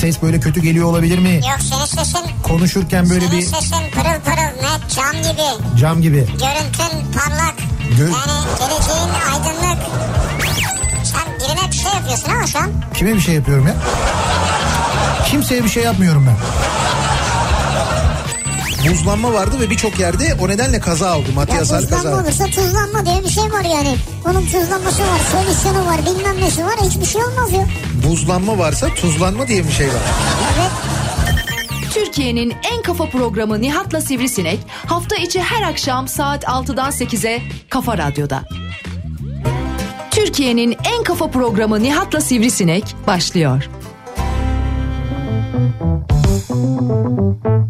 Ses böyle kötü geliyor olabilir mi? Yok senin sesin... Konuşurken böyle senin bir sesin pırıl pırıl net cam gibi. cam gibi. Görüntün parlak. Gö- yani geleceğin aydınlık. Sen birine bir şey yapıyorsun ama şu an. Kime bir şey yapıyorum ya? Kimseye bir şey yapmıyorum ben. Buzlanma vardı ve birçok yerde o nedenle kaza oldu. Ya Matiasar tuzlanma kaza. olursa tuzlanma diye bir şey var yani. Bunun tuzlanması var, solüsyonu var, bilmem nesi var. Hiçbir şey olmaz ya. Buzlanma varsa tuzlanma diye bir şey var. Evet. Türkiye'nin en kafa programı Nihat'la Sivrisinek hafta içi her akşam saat 6'dan 8'e Kafa Radyo'da. Türkiye'nin en kafa programı Nihat'la Sivrisinek başlıyor. Türkiye'nin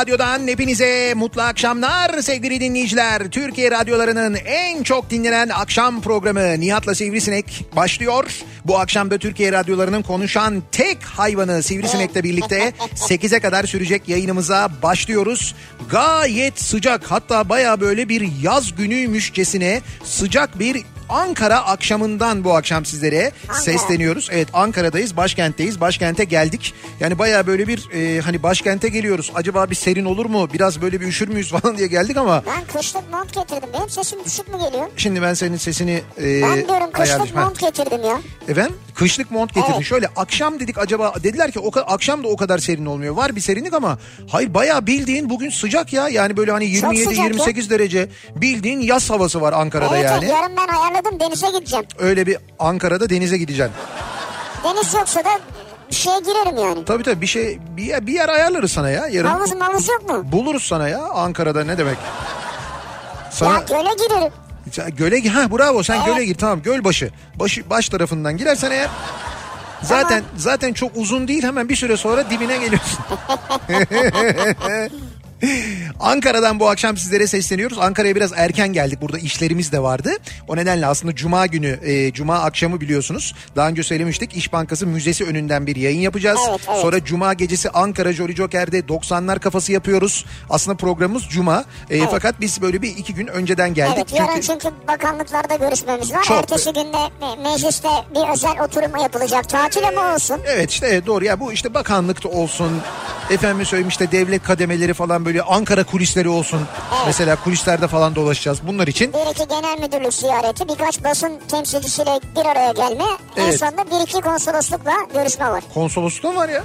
radyodan hepinize mutlu akşamlar sevgili dinleyiciler. Türkiye radyolarının en çok dinlenen akşam programı Nihat'la Sivrisinek başlıyor. Bu akşam da Türkiye radyolarının konuşan tek hayvanı Sivrisinek'le birlikte 8'e kadar sürecek yayınımıza başlıyoruz. Gayet sıcak hatta baya böyle bir yaz günüymüşçesine sıcak bir Ankara akşamından bu akşam sizlere sesleniyoruz. Evet Ankara'dayız, başkentteyiz. Başkente geldik. Yani baya böyle bir e, hani başkente geliyoruz. Acaba bir serin olur mu? Biraz böyle bir üşür müyüz falan diye geldik ama Ben kışlık mont getirdim. Benim sesim düşük mü geliyor? şimdi ben senin sesini e, Ben diyorum kışlık ayarlayayım. Mont getirdim ya. Efendim kışlık mont getirdin. Evet. Şöyle akşam dedik acaba dediler ki o akşam da o kadar serin olmuyor. Var bir serinlik ama hayır bayağı bildiğin bugün sıcak ya. Yani böyle hani Çok 27 sıcak 28 derece bildiğin yaz havası var Ankara'da Evet, yani. evet, yarın ben ayarladım denize gideceğim. Öyle bir Ankara'da denize gideceksin. Deniz yoksa da bir şeye girerim yani. Tabii tabii bir şey bir yer, bir yer ayarlarız sana ya yarın. Havuz mavuz yok mu? Buluruz sana ya Ankara'da ne demek? Sana Ya göle girerim. Göle ha bravo sen Evet. göle gir tamam göl başı. Başı baş tarafından girersen eğer zaten zaten çok uzun değil hemen bir süre sonra dibine geliyorsun. Ankara'dan bu akşam sizlere sesleniyoruz. Ankara'ya biraz erken geldik. Burada işlerimiz de vardı. O nedenle aslında cuma günü, e, cuma akşamı biliyorsunuz. Daha önce söylemiştik. İş Bankası Müzesi önünden bir yayın yapacağız. Evet, evet. Sonra cuma gecesi Ankara Jolly Joker'de 90'lar kafası yapıyoruz. Aslında programımız cuma. E, Fakat biz böyle bir iki gün önceden geldik. Evet yarın çünkü bakanlıklarda görüşmemiz var. Çok- Ertesi günde me- mecliste bir özel oturum yapılacak. Tatil ama olsun. Evet işte evet, doğru ya bu işte bakanlıkta olsun efendim söyleyeyim işte devlet kademeleri falan böyle Ankara kulisleri olsun mesela kulislerde falan dolaşacağız bunlar için Bir iki genel müdürlük ziyareti, birkaç basın temsilcisiyle bir araya gelme. En Evet. sonunda bir iki konsoloslukla görüşme var. konsolosluk var ya.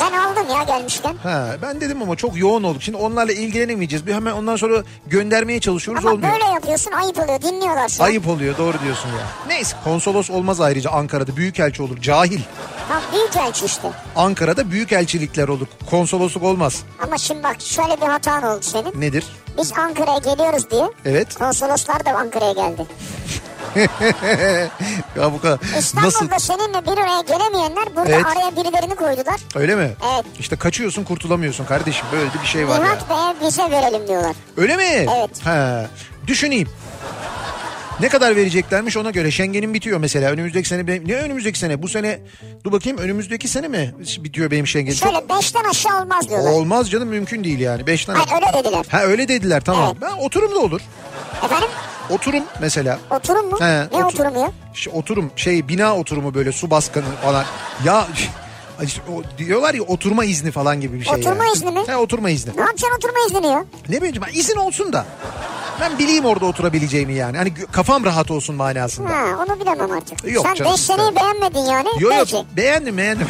Ben aldım ya gelmişken. Ha, ben dedim ama çok yoğun olduk. Şimdi onlarla ilgilenemeyeceğiz. Bir hemen ondan sonra göndermeye çalışıyoruz Ama olmuyor. böyle yapıyorsun ayıp oluyor dinliyorlar seni. Ayıp oluyor doğru diyorsun ya. Neyse konsolos olmaz ayrıca Ankara'da büyükelçi olur. Cahil. Ha büyük elçi işte. Ankara'da büyükelçilikler olur. Konsolosluk olmaz. Ama şimdi bak şöyle bir hatan oldu senin. Nedir? Biz Ankara'ya geliyoruz diye. Evet. Konsoloslar da Ankara'ya geldi. Ya bu kadar. İstanbul'da Nasıl? seninle bir araya gelemeyenler burada Evet. araya birilerini koydular. Öyle mi? Evet. İşte kaçıyorsun kurtulamıyorsun kardeşim. Böyle bir şey var ya. Nihat Bey'e bize verelim diyorlar. Öyle mi? Evet. He. Düşüneyim. Ne kadar vereceklermiş ona göre. Schengen'in bitiyor mesela. Önümüzdeki sene benim- ne önümüzdeki sene? Bu sene dur bakayım önümüzdeki sene mi bitiyor benim Schengen? Şöyle beşten aşağı olmaz diyorlar. Olmaz canım mümkün değil yani. Beşten. Hayır öyle dediler. Ha öyle dediler tamam. Evet. Ben oturum da olur. Efendim Oturum mesela. oturum mu? He, ne otur- oturumu ya? İşte oturum şey bina oturumu böyle su baskını falan. Ya işte o, diyorlar ya oturma izni falan gibi bir şey. Oturma yani. izni mi? He oturma izni. Ne yapacaksın oturma iznini ya? Ne bileyim ben izin olsun da. Ben bileyim orada oturabileceğimi yani. Hani kafam rahat olsun manasında. Ha onu bilemem artık. Yok Sen canım, 5 seneyi beğenmedin yani. Yo yo Peki. beğendim beğendim.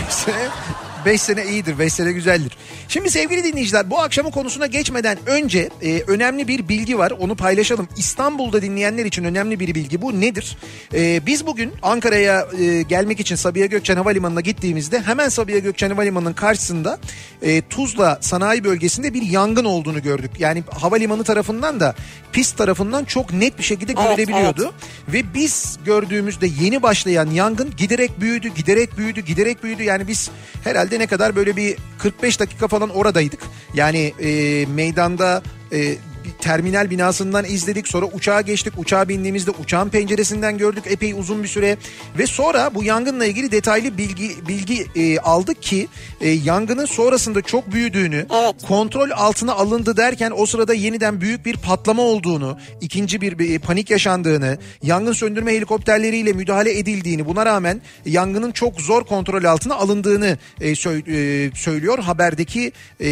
5 sene iyidir 5 sene güzeldir. Şimdi sevgili dinleyiciler bu akşamın konusuna geçmeden önce e, önemli bir bilgi var onu paylaşalım. İstanbul'da dinleyenler için önemli bir bilgi bu nedir? E, biz bugün Ankara'ya e, gelmek için Sabiha Gökçen Havalimanı'na gittiğimizde hemen Sabiha Gökçen Havalimanı'nın karşısında e, Tuzla sanayi bölgesinde bir yangın olduğunu gördük. Yani havalimanı tarafından da pist tarafından çok net bir şekilde Evet, görülebiliyordu. Ve biz gördüğümüzde yeni başlayan yangın giderek büyüdü, giderek büyüdü, giderek büyüdü. Yani biz herhalde ne kadar böyle bir 45 dakika falan oradaydık. Yani e, meydanda e, terminal binasından izledik. Sonra uçağa geçtik. Uçağa bindiğimizde uçağın penceresinden gördük epey uzun bir süre. Ve sonra bu yangınla ilgili detaylı bilgi bilgi e, aldık ki e, yangının sonrasında çok büyüdüğünü, Evet. kontrol altına alındı derken o sırada yeniden büyük bir patlama olduğunu, ikinci bir, bir panik yaşandığını, yangın söndürme helikopterleriyle müdahale edildiğini, buna rağmen yangının çok zor kontrol altına alındığını e, sö- e, söylüyor haberdeki e,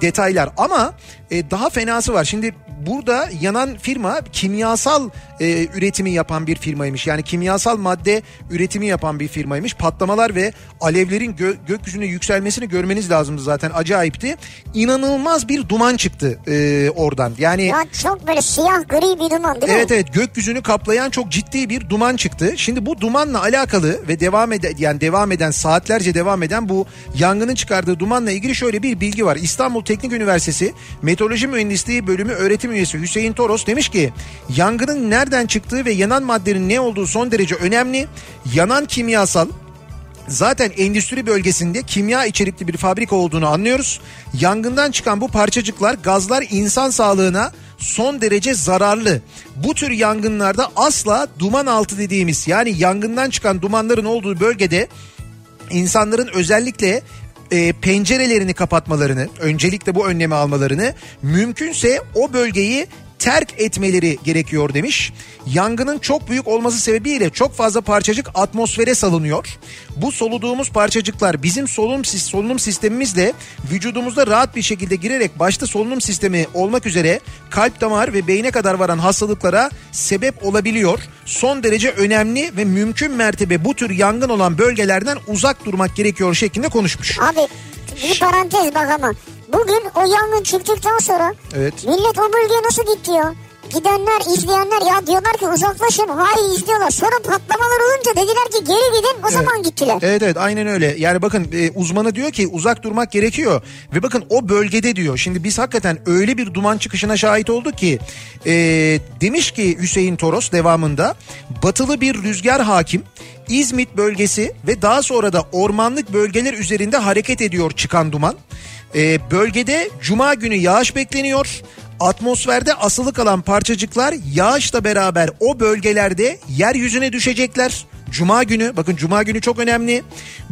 detaylar. Ama e, daha fenası var. Şimdi burada yanan firma kimyasal e, üretimi yapan bir firmaymış. Yani kimyasal madde üretimi yapan bir firmaymış. Patlamalar ve alevlerin gö- gökyüzüne yükselmesini görmeniz lazımdı zaten. Acayipti. İnanılmaz bir duman çıktı e, oradan. Yani Ya çok böyle siyah gri bir duman değil mi? Evet evet gökyüzünü kaplayan çok ciddi bir duman çıktı. Şimdi bu dumanla alakalı ve devam eden yani devam eden saatlerce devam eden bu yangının çıkardığı dumanla ilgili şöyle bir bilgi var. İstanbul Teknik Üniversitesi Meteoroloji Mühendisliği Bölümü öğretim üyesi Hüseyin Toros demiş ki yangının nereden çıktığı ve yanan maddenin ne olduğu son derece önemli. Yanan kimyasal Zaten endüstri bölgesinde kimya içerikli bir fabrika olduğunu anlıyoruz. Yangından çıkan bu parçacıklar, gazlar insan sağlığına son derece zararlı. Bu tür yangınlarda asla duman altı dediğimiz yani yangından çıkan dumanların olduğu bölgede insanların özellikle e, pencerelerini kapatmalarını, öncelikle bu önlemi almalarını, mümkünse o bölgeyi terk etmeleri gerekiyor demiş. Yangının çok büyük olması sebebiyle çok fazla parçacık atmosfere salınıyor. Bu soluduğumuz parçacıklar bizim solunum, solunum sistemimizle vücudumuzda rahat bir şekilde girerek başta solunum sistemi olmak üzere kalp damar ve beyne kadar varan hastalıklara sebep olabiliyor. Son derece önemli ve mümkün mertebe bu tür yangın olan bölgelerden uzak durmak gerekiyor şeklinde konuşmuş. Abi bir parantez bak ama. Bugün o yangın çıktıktan sonra Evet. millet o bölgeye nasıl gitti ya? Gidenler, izleyenler ya diyorlar ki uzaklaşın. Hayır izliyorlar. Sonra patlamalar olunca dediler ki geri gidin. O zaman gittiler. Evet evet aynen öyle. Yani bakın e, uzmanı diyor ki uzak durmak gerekiyor. Ve bakın o bölgede diyor. Şimdi biz hakikaten öyle bir duman çıkışına şahit olduk ki e, demiş ki Hüseyin Toros devamında batılı bir rüzgar hakim. İzmit bölgesi ve daha sonra da ormanlık bölgeler üzerinde hareket ediyor çıkan duman. E, bölgede cuma günü yağış bekleniyor. Atmosferde asılı kalan parçacıklar yağışla beraber o bölgelerde yeryüzüne düşecekler. Cuma günü bakın cuma günü çok önemli.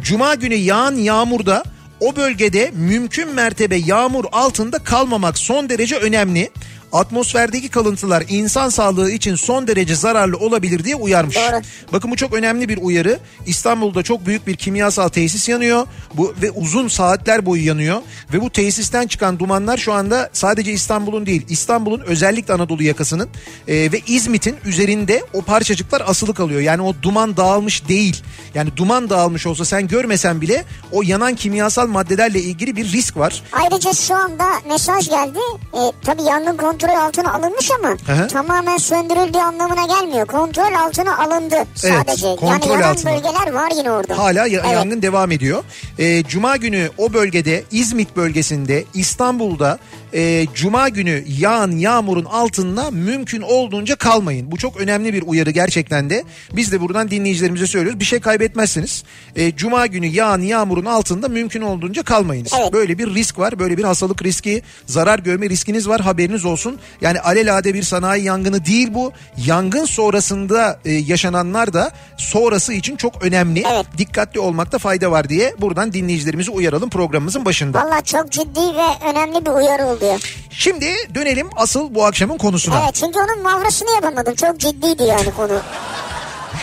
Cuma günü yağan yağmurda o bölgede mümkün mertebe yağmur altında kalmamak son derece önemli. Atmosferdeki kalıntılar insan sağlığı için son derece zararlı olabilir diye uyarmış. Doğru. Bakın bu çok önemli bir uyarı. İstanbul'da çok büyük bir kimyasal tesis yanıyor. Bu ve uzun saatler boyu yanıyor ve bu tesisten çıkan dumanlar şu anda sadece İstanbul'un değil, İstanbul'un özellikle Anadolu yakasının e, ve İzmit'in üzerinde o parçacıklar asılı kalıyor. Yani o duman dağılmış değil. Yani duman dağılmış olsa sen görmesen bile o yanan kimyasal maddelerle ilgili bir risk var. Ayrıca şu anda mesaj geldi. E, tabii yangın kontrol altına alınmış ama hı. tamamen söndürüldüğü anlamına gelmiyor. Kontrol altına alındı sadece. kontrol yani yanan altına. bölgeler var yine orada. Hala ya- Evet. yangın devam ediyor. Ee, Cuma günü o bölgede İzmit bölgesinde İstanbul'da e, Cuma günü yağan yağmurun altında mümkün olduğunca kalmayın. Bu çok önemli bir uyarı gerçekten de. Biz de buradan dinleyicilerimize söylüyoruz. Bir şey kaybetmezsiniz. E, Cuma günü yağan yağmurun altında mümkün olduğunca kalmayınız. Evet. Böyle bir risk var. Böyle bir hastalık riski, zarar görme riskiniz var. Haberiniz olsun. Yani alelade bir sanayi yangını değil bu. Yangın sonrasında e, yaşananlar da sonrası için çok önemli. Evet. Dikkatli olmakta fayda var diye buradan dinleyicilerimizi uyaralım programımızın başında. Valla çok ciddi ve önemli bir uyarı oluyor. Şimdi dönelim asıl bu akşamın konusuna. Evet çünkü onun mavrasını yapamadım. Çok ciddiydi yani konu.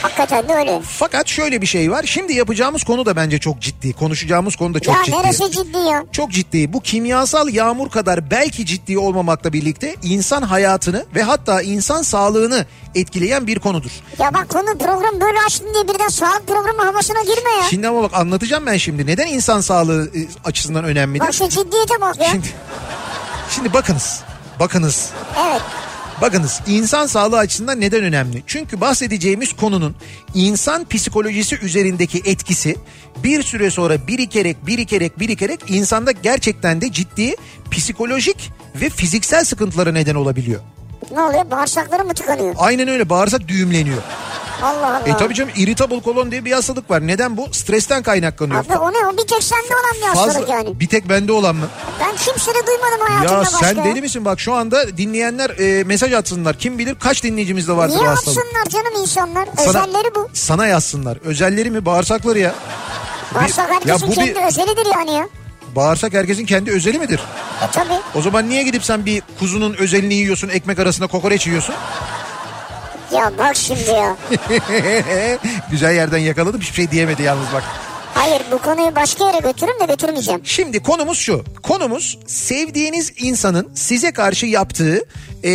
Hakikaten de öyle. Fakat şöyle bir şey var. Şimdi yapacağımız konu da bence çok ciddi. Konuşacağımız konu da çok ya ciddi. neresi ciddi ya? Çok ciddi. Bu kimyasal yağmur kadar belki ciddi olmamakla birlikte insan hayatını ve hatta insan sağlığını etkileyen bir konudur. Ya bak konu program böyle açtın diye birden sağlık programı havasına girme ya. Şimdi ama bak anlatacağım ben şimdi. Neden insan sağlığı e, açısından önemlidir? Bak şu ciddiyete bak ya. Şimdi, şimdi bakınız. Bakınız. Evet. Bakınız insan sağlığı açısından neden önemli? Çünkü bahsedeceğimiz konunun insan psikolojisi üzerindeki etkisi bir süre sonra birikerek birikerek birikerek insanda gerçekten de ciddi psikolojik ve fiziksel sıkıntılara neden olabiliyor. Ne oluyor? Bağırsakları mı tıkanıyor? Aynen öyle bağırsak düğümleniyor. Allah Allah. E tabii canım irritable kolon diye bir hastalık var. Neden bu? Stresten kaynaklanıyor. Abi o ne? O bir tek sende olan bir hastalık yani. Bir tek bende olan mı? Ben kimsede duymadım hayatımda Ya başka. sen deli misin? Bak şu anda dinleyenler e, mesaj atsınlar. Kim bilir kaç dinleyicimiz de vardır Niye bu hastalık. atsınlar canım insanlar? Sana- Özelleri bu. Sana yazsınlar. Özelleri mi? Bağırsakları ya. Bağırsak ya herkesin bu kendi bir- özelidir yani ya. Bağırsak herkesin kendi özeli midir? E tabi. O zaman niye gidip sen bir kuzunun özelini yiyorsun, ekmek arasında kokoreç yiyorsun? Ya bak şimdi ya. Güzel yerden yakaladım hiçbir şey diyemedi yalnız bak. Hayır bu konuyu başka yere götürün de götürmeyeceğim. Şimdi konumuz şu. Konumuz sevdiğiniz insanın size karşı yaptığı e,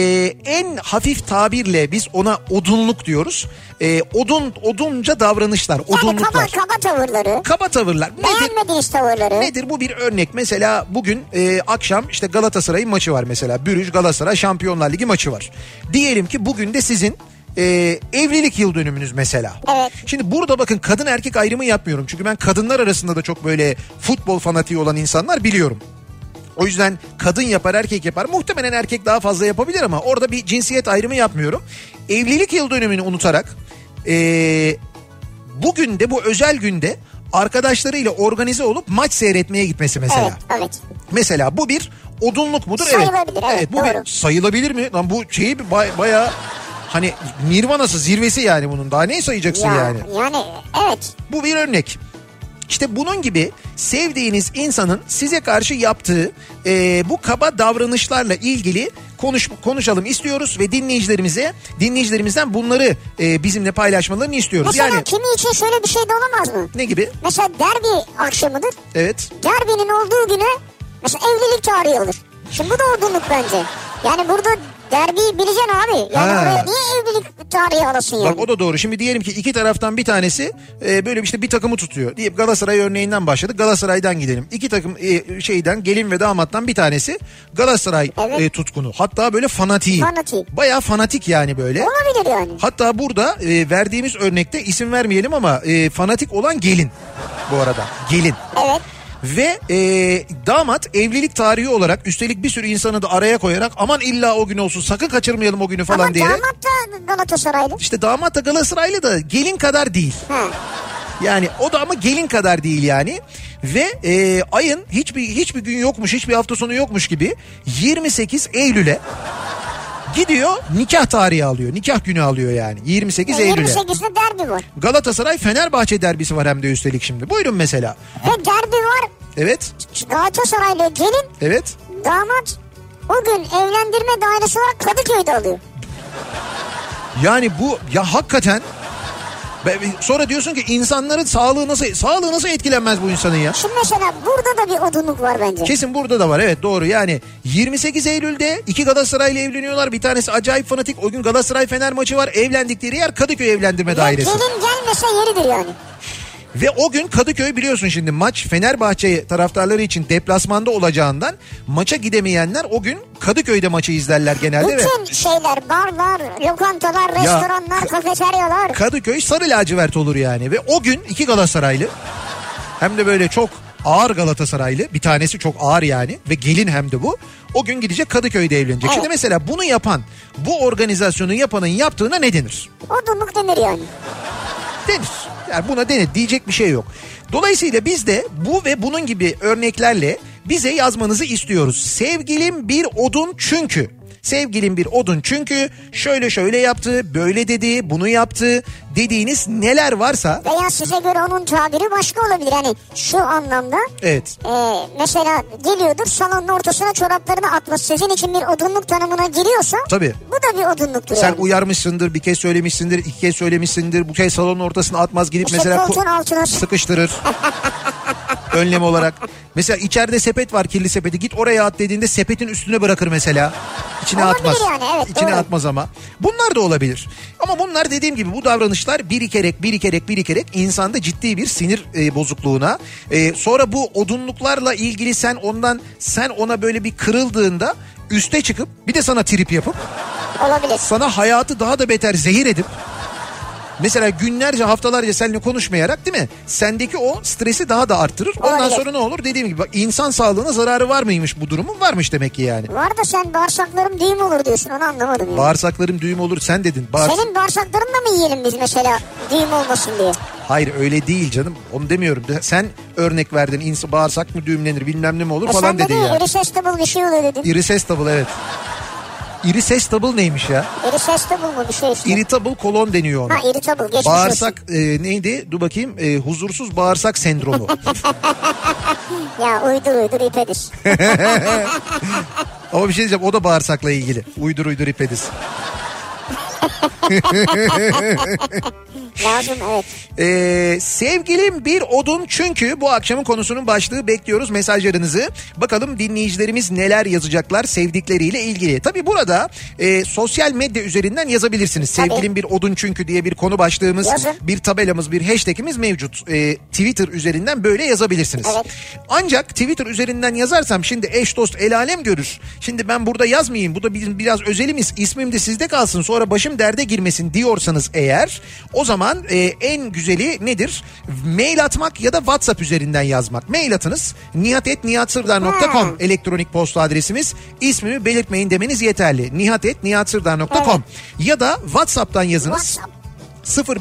en hafif tabirle biz ona odunluk diyoruz. E, odun odunca davranışlar, Yani kaba, odunluklar. kaba tavırları. Kaba tavırlar. Nedir? Beğenmediğiniz tavırları. Nedir bu bir örnek? Mesela bugün e, akşam işte Galatasaray'ın maçı var mesela. Bürüj Galatasaray Şampiyonlar Ligi maçı var. Diyelim ki bugün de sizin e, evlilik yıl dönümünüz mesela. Evet. Şimdi burada bakın kadın erkek ayrımı yapmıyorum. Çünkü ben kadınlar arasında da çok böyle futbol fanatiği olan insanlar biliyorum. O yüzden kadın yapar erkek yapar. Muhtemelen erkek daha fazla yapabilir ama orada bir cinsiyet ayrımı yapmıyorum. Evlilik yıl dönümünü unutarak e, bugün de bu özel günde arkadaşlarıyla organize olup maç seyretmeye gitmesi mesela. Evet evet. Mesela bu bir odunluk mudur? Sayılabilir, evet, bu doğru. bir sayılabilir mi? Lan bu şeyi bir bay- bayağı hani nirvanası zirvesi yani bunun. Daha ne sayacaksın Ya, yani? yani evet. Bu bir örnek. İşte bunun gibi sevdiğiniz insanın size karşı yaptığı e, bu kaba davranışlarla ilgili konuş konuşalım istiyoruz ve dinleyicilerimize dinleyicilerimizden bunları e, bizimle paylaşmalarını istiyoruz. Mesela yani kimi için şöyle bir şey de olamaz mı? ne gibi? Mesela derbi akşamıdır. Evet. Derbinin olduğu güne mesela evlilik tarihi olur. Şimdi bu da odunluk bence. Yani burada derbiyi bileceksin abi. Yani Ha. oraya niye evlilik tarihi alasın yani? Bak o da doğru. Şimdi diyelim ki iki taraftan bir tanesi e, böyle işte bir takımı tutuyor. Diyelim Galatasaray örneğinden başladık. Galatasaray'dan gidelim. İki takım e, şeyden gelin ve damattan bir tanesi Galatasaray Evet. e, tutkunu. Hatta böyle fanatiği. Fanatik. Bayağı fanatik yani böyle. Olabilir yani. Hatta burada e, verdiğimiz örnekte isim vermeyelim ama e, fanatik olan gelin bu arada. Gelin. Evet. Ve e, damat evlilik tarihi olarak üstelik bir sürü insanı da araya koyarak aman illa o gün olsun sakın kaçırmayalım o günü falan Ama diyerek. damat da Galatasaraylı. İşte damat da Galatasaraylı da gelin kadar değil. Ha. Yani o da ama gelin kadar değil yani. Ve e, ayın hiçbir hiçbir gün yokmuş, hiçbir hafta sonu yokmuş gibi 28 Eylül'e gidiyor nikah tarihi alıyor. Nikah günü alıyor yani 28 E, Eylül'e. 28'de derbi var. Galatasaray Fenerbahçe derbisi var hem de üstelik şimdi. Buyurun mesela. Ve derbi var. Evet. Galatasaraylı gelin Evet. damat o gün evlendirme dairesi olarak Kadıköy'de alıyor. Yani bu ya hakikaten sonra diyorsun ki insanların sağlığı nasıl sağlığı nasıl etkilenmez bu insanın ya? Şimdi mesela burada da bir odunluk var bence. Kesin burada da var evet doğru yani 28 Eylül'de iki Galatasaraylı evleniyorlar bir tanesi acayip fanatik o gün Galatasaray Fener maçı var evlendikleri yer Kadıköy evlendirme Ve dairesi. gelin gelmese yeridir yani. Ve o gün Kadıköy biliyorsun şimdi maç Fenerbahçe taraftarları için deplasmanda olacağından maça gidemeyenler o gün Kadıköy'de maçı izlerler genelde ve Bütün şeyler barlar, lokantalar, restoranlar, kafeteryalar. Kadıköy sarı lacivert olur yani ve o gün iki Galatasaraylı hem de böyle çok ağır Galatasaraylı bir tanesi çok ağır yani ve gelin hem de bu o gün gidecek Kadıköy'de evlenecek. Evet. Şimdi mesela bunu yapan bu organizasyonu yapanın yaptığına ne denir? Odunluk denir yani. Denir. Yani buna denir diyecek bir şey yok. Dolayısıyla biz de bu ve bunun gibi örneklerle bize yazmanızı istiyoruz. Sevgilim bir odun çünkü Sevgilim bir odun çünkü şöyle şöyle yaptı, böyle dedi, bunu yaptı dediğiniz neler varsa Veya size göre onun tabiri başka olabilir. Hani şu anlamda evet e, mesela geliyordur salonun ortasına çoraplarını atması sizin için bir odunluk tanımına giriyorsa tabii. bu da bir odunluktur Sen yani. uyarmışsındır, bir kez söylemişsindir, iki kez söylemişsindir. Bu kez salonun ortasına atmaz gidip İşte mesela ko- koltuğun altına sıkıştırır. Önlem olarak. Mesela içeride sepet var kirli sepeti. Git oraya at dediğinde sepetin üstüne bırakır mesela. İçine Olabilir atmaz. yani, evet, İçine doğru. atmaz ama. Bunlar da olabilir. Ama bunlar dediğim gibi bu davranışlar birikerek birikerek birikerek insanda ciddi bir sinir e, bozukluğuna. e, sonra bu odunluklarla ilgili sen ondan sen ona böyle bir kırıldığında üste çıkıp bir de sana trip yapıp olabilir. sana hayatı daha da beter zehir edip mesela günlerce haftalarca seninle konuşmayarak değil mi? Sendeki o stresi daha da arttırır. Ondan Olabilir. sonra ne olur? Dediğim gibi bak, insan sağlığına zararı var mıymış bu durumun? Varmış demek ki yani. Var da sen bağırsaklarım düğüm olur diyorsun onu anlamadım. Yani. Bağırsaklarım düğüm olur sen dedin. Bağırs- Senin bağırsaklarını da mı yiyelim biz mesela düğüm olmasın diye? Hayır öyle değil canım. Onu demiyorum. De- Sen örnek verdin. İnsan bağırsak mı düğümlenir bilmem ne mi olur E falan sen dedin dedin ya. irresistable bir şey oluyor dedin. Irresistable evet. Irresistable neymiş ya? Irresistable mı bir şey işte. Irritable kolon deniyor ona. Ha irritable geçmiş. Bağırsak e, neydi? Dur bakayım. E, huzursuz bağırsak sendromu. Ya uydur uydur ipedir. Ama bir şey diyeceğim o da bağırsakla ilgili. Uydur uydur ipediz. Lazım evet. Ee, sevgilim bir odun çünkü bu akşamın konusunun başlığı bekliyoruz mesajlarınızı. Bakalım dinleyicilerimiz neler yazacaklar sevdikleriyle ilgili. Tabi burada e, sosyal medya üzerinden yazabilirsiniz. Tabii. Sevgilim bir odun çünkü diye bir konu başlığımız, Yazın. bir tabelamız, bir hashtagimiz mevcut. E, Twitter üzerinden böyle yazabilirsiniz. Evet. Ancak Twitter üzerinden yazarsam şimdi eş dost el alem görür. Şimdi ben burada yazmayayım bu da bizim biraz özelimiz ismim de sizde kalsın sonra başım derde girmesin diyorsanız eğer o zaman e, en güzeli nedir? Mail atmak ya da WhatsApp üzerinden yazmak. Mail atınız nihatetnihatsırdar.com Hmm. elektronik posta adresimiz ismimi belirtmeyin demeniz yeterli. nihatetnihatsırdar.com ya da WhatsApp'tan yazınız. WhatsApp.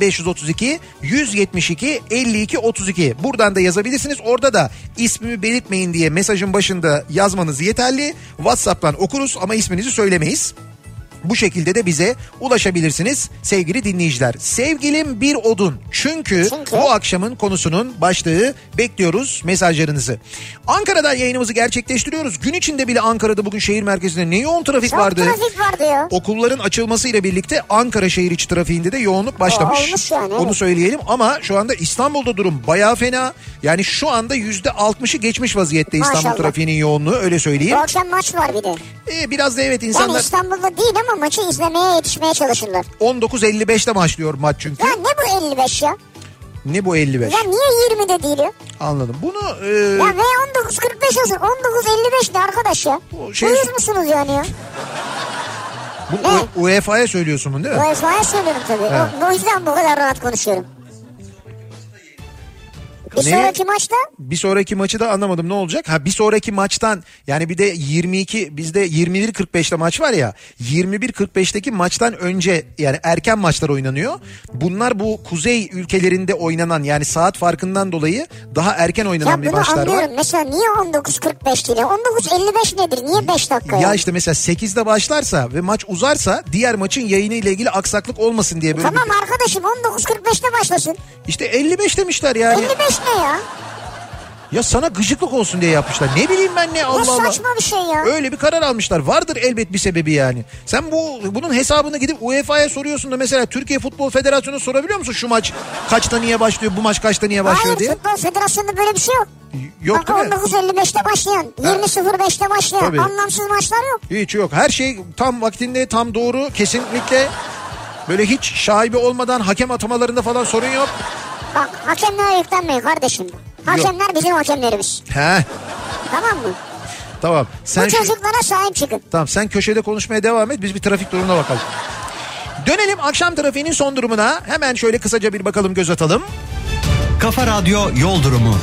0532 172 52 32 buradan da yazabilirsiniz. Orada da ismimi belirtmeyin diye mesajın başında yazmanız yeterli. WhatsApp'tan okuruz ama isminizi söylemeyiz. Bu şekilde de bize ulaşabilirsiniz sevgili dinleyiciler. Sevgilim bir odun. Çünkü, Çünkü? bu akşamın konusunun başlığı bekliyoruz mesajlarınızı. Ankara'dan yayınımızı gerçekleştiriyoruz. Gün içinde bile Ankara'da bugün şehir merkezinde ne yoğun trafik Çok vardı. trafik vardı ya. Okulların açılmasıyla birlikte Ankara şehir içi trafiğinde de yoğunluk başlamış. O olmuş yani, Onu söyleyelim ama şu anda İstanbul'da durum bayağı fena. Yani şu anda yüzde altmışı geçmiş vaziyette İstanbul Maşallah. trafiğinin yoğunluğu öyle söyleyeyim. Bu akşam maç var bir de. Ee, biraz da evet Yani insanlar İstanbul'da değil ama maçı izlemeye yetişmeye çalışırlar. 19.55'te başlıyor maç çünkü. Ya ne bu 55 ya? Ne bu 55? Ya niye 20'de değil ya? Anladım. Bunu e, Ya veya 19.45 olsun. 19.55 ne arkadaş ya? O şey- Uyuz musunuz yani ya? bu UEFA'ya söylüyorsun bunu değil mi? UEFA'ya söylüyorum tabii. O, bu yüzden bu kadar rahat konuşuyorum. Bir Ne? sonraki maçta Bir sonraki maçı da anlamadım ne olacak? Ha bir sonraki maçtan yani bir de 22 bizde 21.45'te maç var ya 21.45'teki maçtan önce yani erken maçlar oynanıyor. Bunlar bu kuzey ülkelerinde oynanan yani saat farkından dolayı daha erken oynanan ya bir maçlar var. anlıyorum. Mesela niye 19.45 değil? 19.55 nedir? Niye 5 dakika? Ya işte mesela 8'de başlarsa ve maç uzarsa diğer maçın yayını ile ilgili aksaklık olmasın diye böyle Tamam bir, arkadaşım 19.45'te başlasın. işte 55 demişler yani. 55 ne ya? Ya sana gıcıklık olsun diye yapmışlar. Ne bileyim ben ne Allah Ne Allah. saçma bir şey ya. Öyle bir karar almışlar. Vardır elbet bir sebebi yani. Sen bu bunun hesabını gidip UEFA'ya soruyorsun da mesela Türkiye Futbol Federasyonu'na sorabiliyor musun şu maç kaçta niye başlıyor, bu maç kaçta niye başlıyor Hayır diye? Futbol Federasyonu'nda böyle bir şey yok. Yok Bak değil mi? 19.55'te başlayan, 20.05'te başlayan Tabii. anlamsız maçlar yok. Hiç yok. Her şey tam vaktinde, tam doğru, kesinlikle. Böyle hiç şaibe olmadan hakem atamalarında falan sorun yok. Bak hakemlere yüklenmeyin kardeşim. Hakemler bizim hakemlerimiz. He, Tamam mı? tamam. Sen Bu çocuklara sahip çıkın. Tamam sen köşede konuşmaya devam et biz bir trafik durumuna bakalım. Dönelim akşam trafiğinin son durumuna. Hemen şöyle kısaca bir bakalım göz atalım. Kafa Radyo Yol Durumu.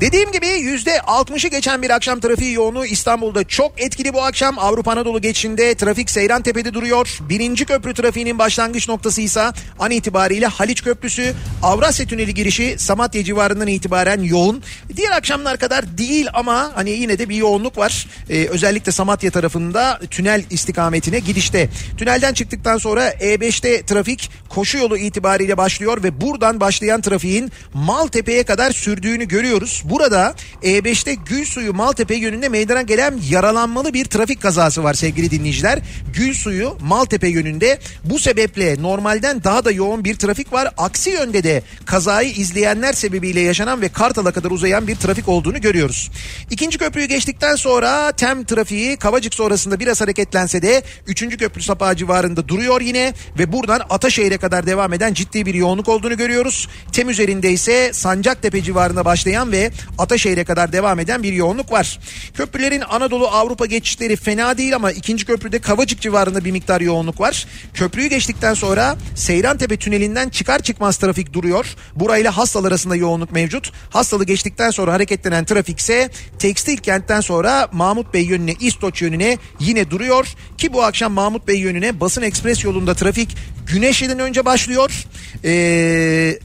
Dediğim gibi %60'ı geçen bir akşam trafiği yoğunluğu İstanbul'da çok etkili bu akşam. Avrupa Anadolu geçişinde trafik Seyran Tepe'de duruyor. Birinci köprü trafiğinin başlangıç noktası ise an itibariyle Haliç Köprüsü. Avrasya Tüneli girişi Samatya civarından itibaren yoğun. Diğer akşamlar kadar değil ama hani yine de bir yoğunluk var. Ee, özellikle Samatya tarafında tünel istikametine gidişte. Tünelden çıktıktan sonra E5'te trafik koşu yolu itibariyle başlıyor ve buradan başlayan trafiğin Maltepe'ye kadar sürdüğünü görüyoruz. Burada E5'te Gülsuyu Maltepe yönünde meydana gelen yaralanmalı bir trafik kazası var sevgili dinleyiciler. Gülsuyu Maltepe yönünde bu sebeple normalden daha da yoğun bir trafik var. Aksi yönde de kazayı izleyenler sebebiyle yaşanan ve Kartal'a kadar uzayan bir trafik olduğunu görüyoruz. İkinci köprüyü geçtikten sonra tem trafiği Kavacık sonrasında biraz hareketlense de 3. köprü sapağı civarında duruyor yine ve buradan Ataşehir'e kadar devam eden ciddi bir yoğunluk olduğunu görüyoruz. Tem üzerinde ise Sancaktepe civarında başlayan ve Ataşehir'e kadar devam eden bir yoğunluk var. Köprülerin Anadolu Avrupa geçişleri fena değil ama ikinci köprüde Kavacık civarında bir miktar yoğunluk var. Köprüyü geçtikten sonra Seyrantepe tünelinden çıkar çıkmaz trafik duruyor. Burayla Hastal arasında yoğunluk mevcut. Hastalı geçtikten sonra hareketlenen trafik ise Tekstil kentten sonra Mahmut Bey yönüne İstoç yönüne yine duruyor. Ki bu akşam Mahmut Bey yönüne Basın Ekspres yolunda trafik Güneşli'den önce başlıyor. Eee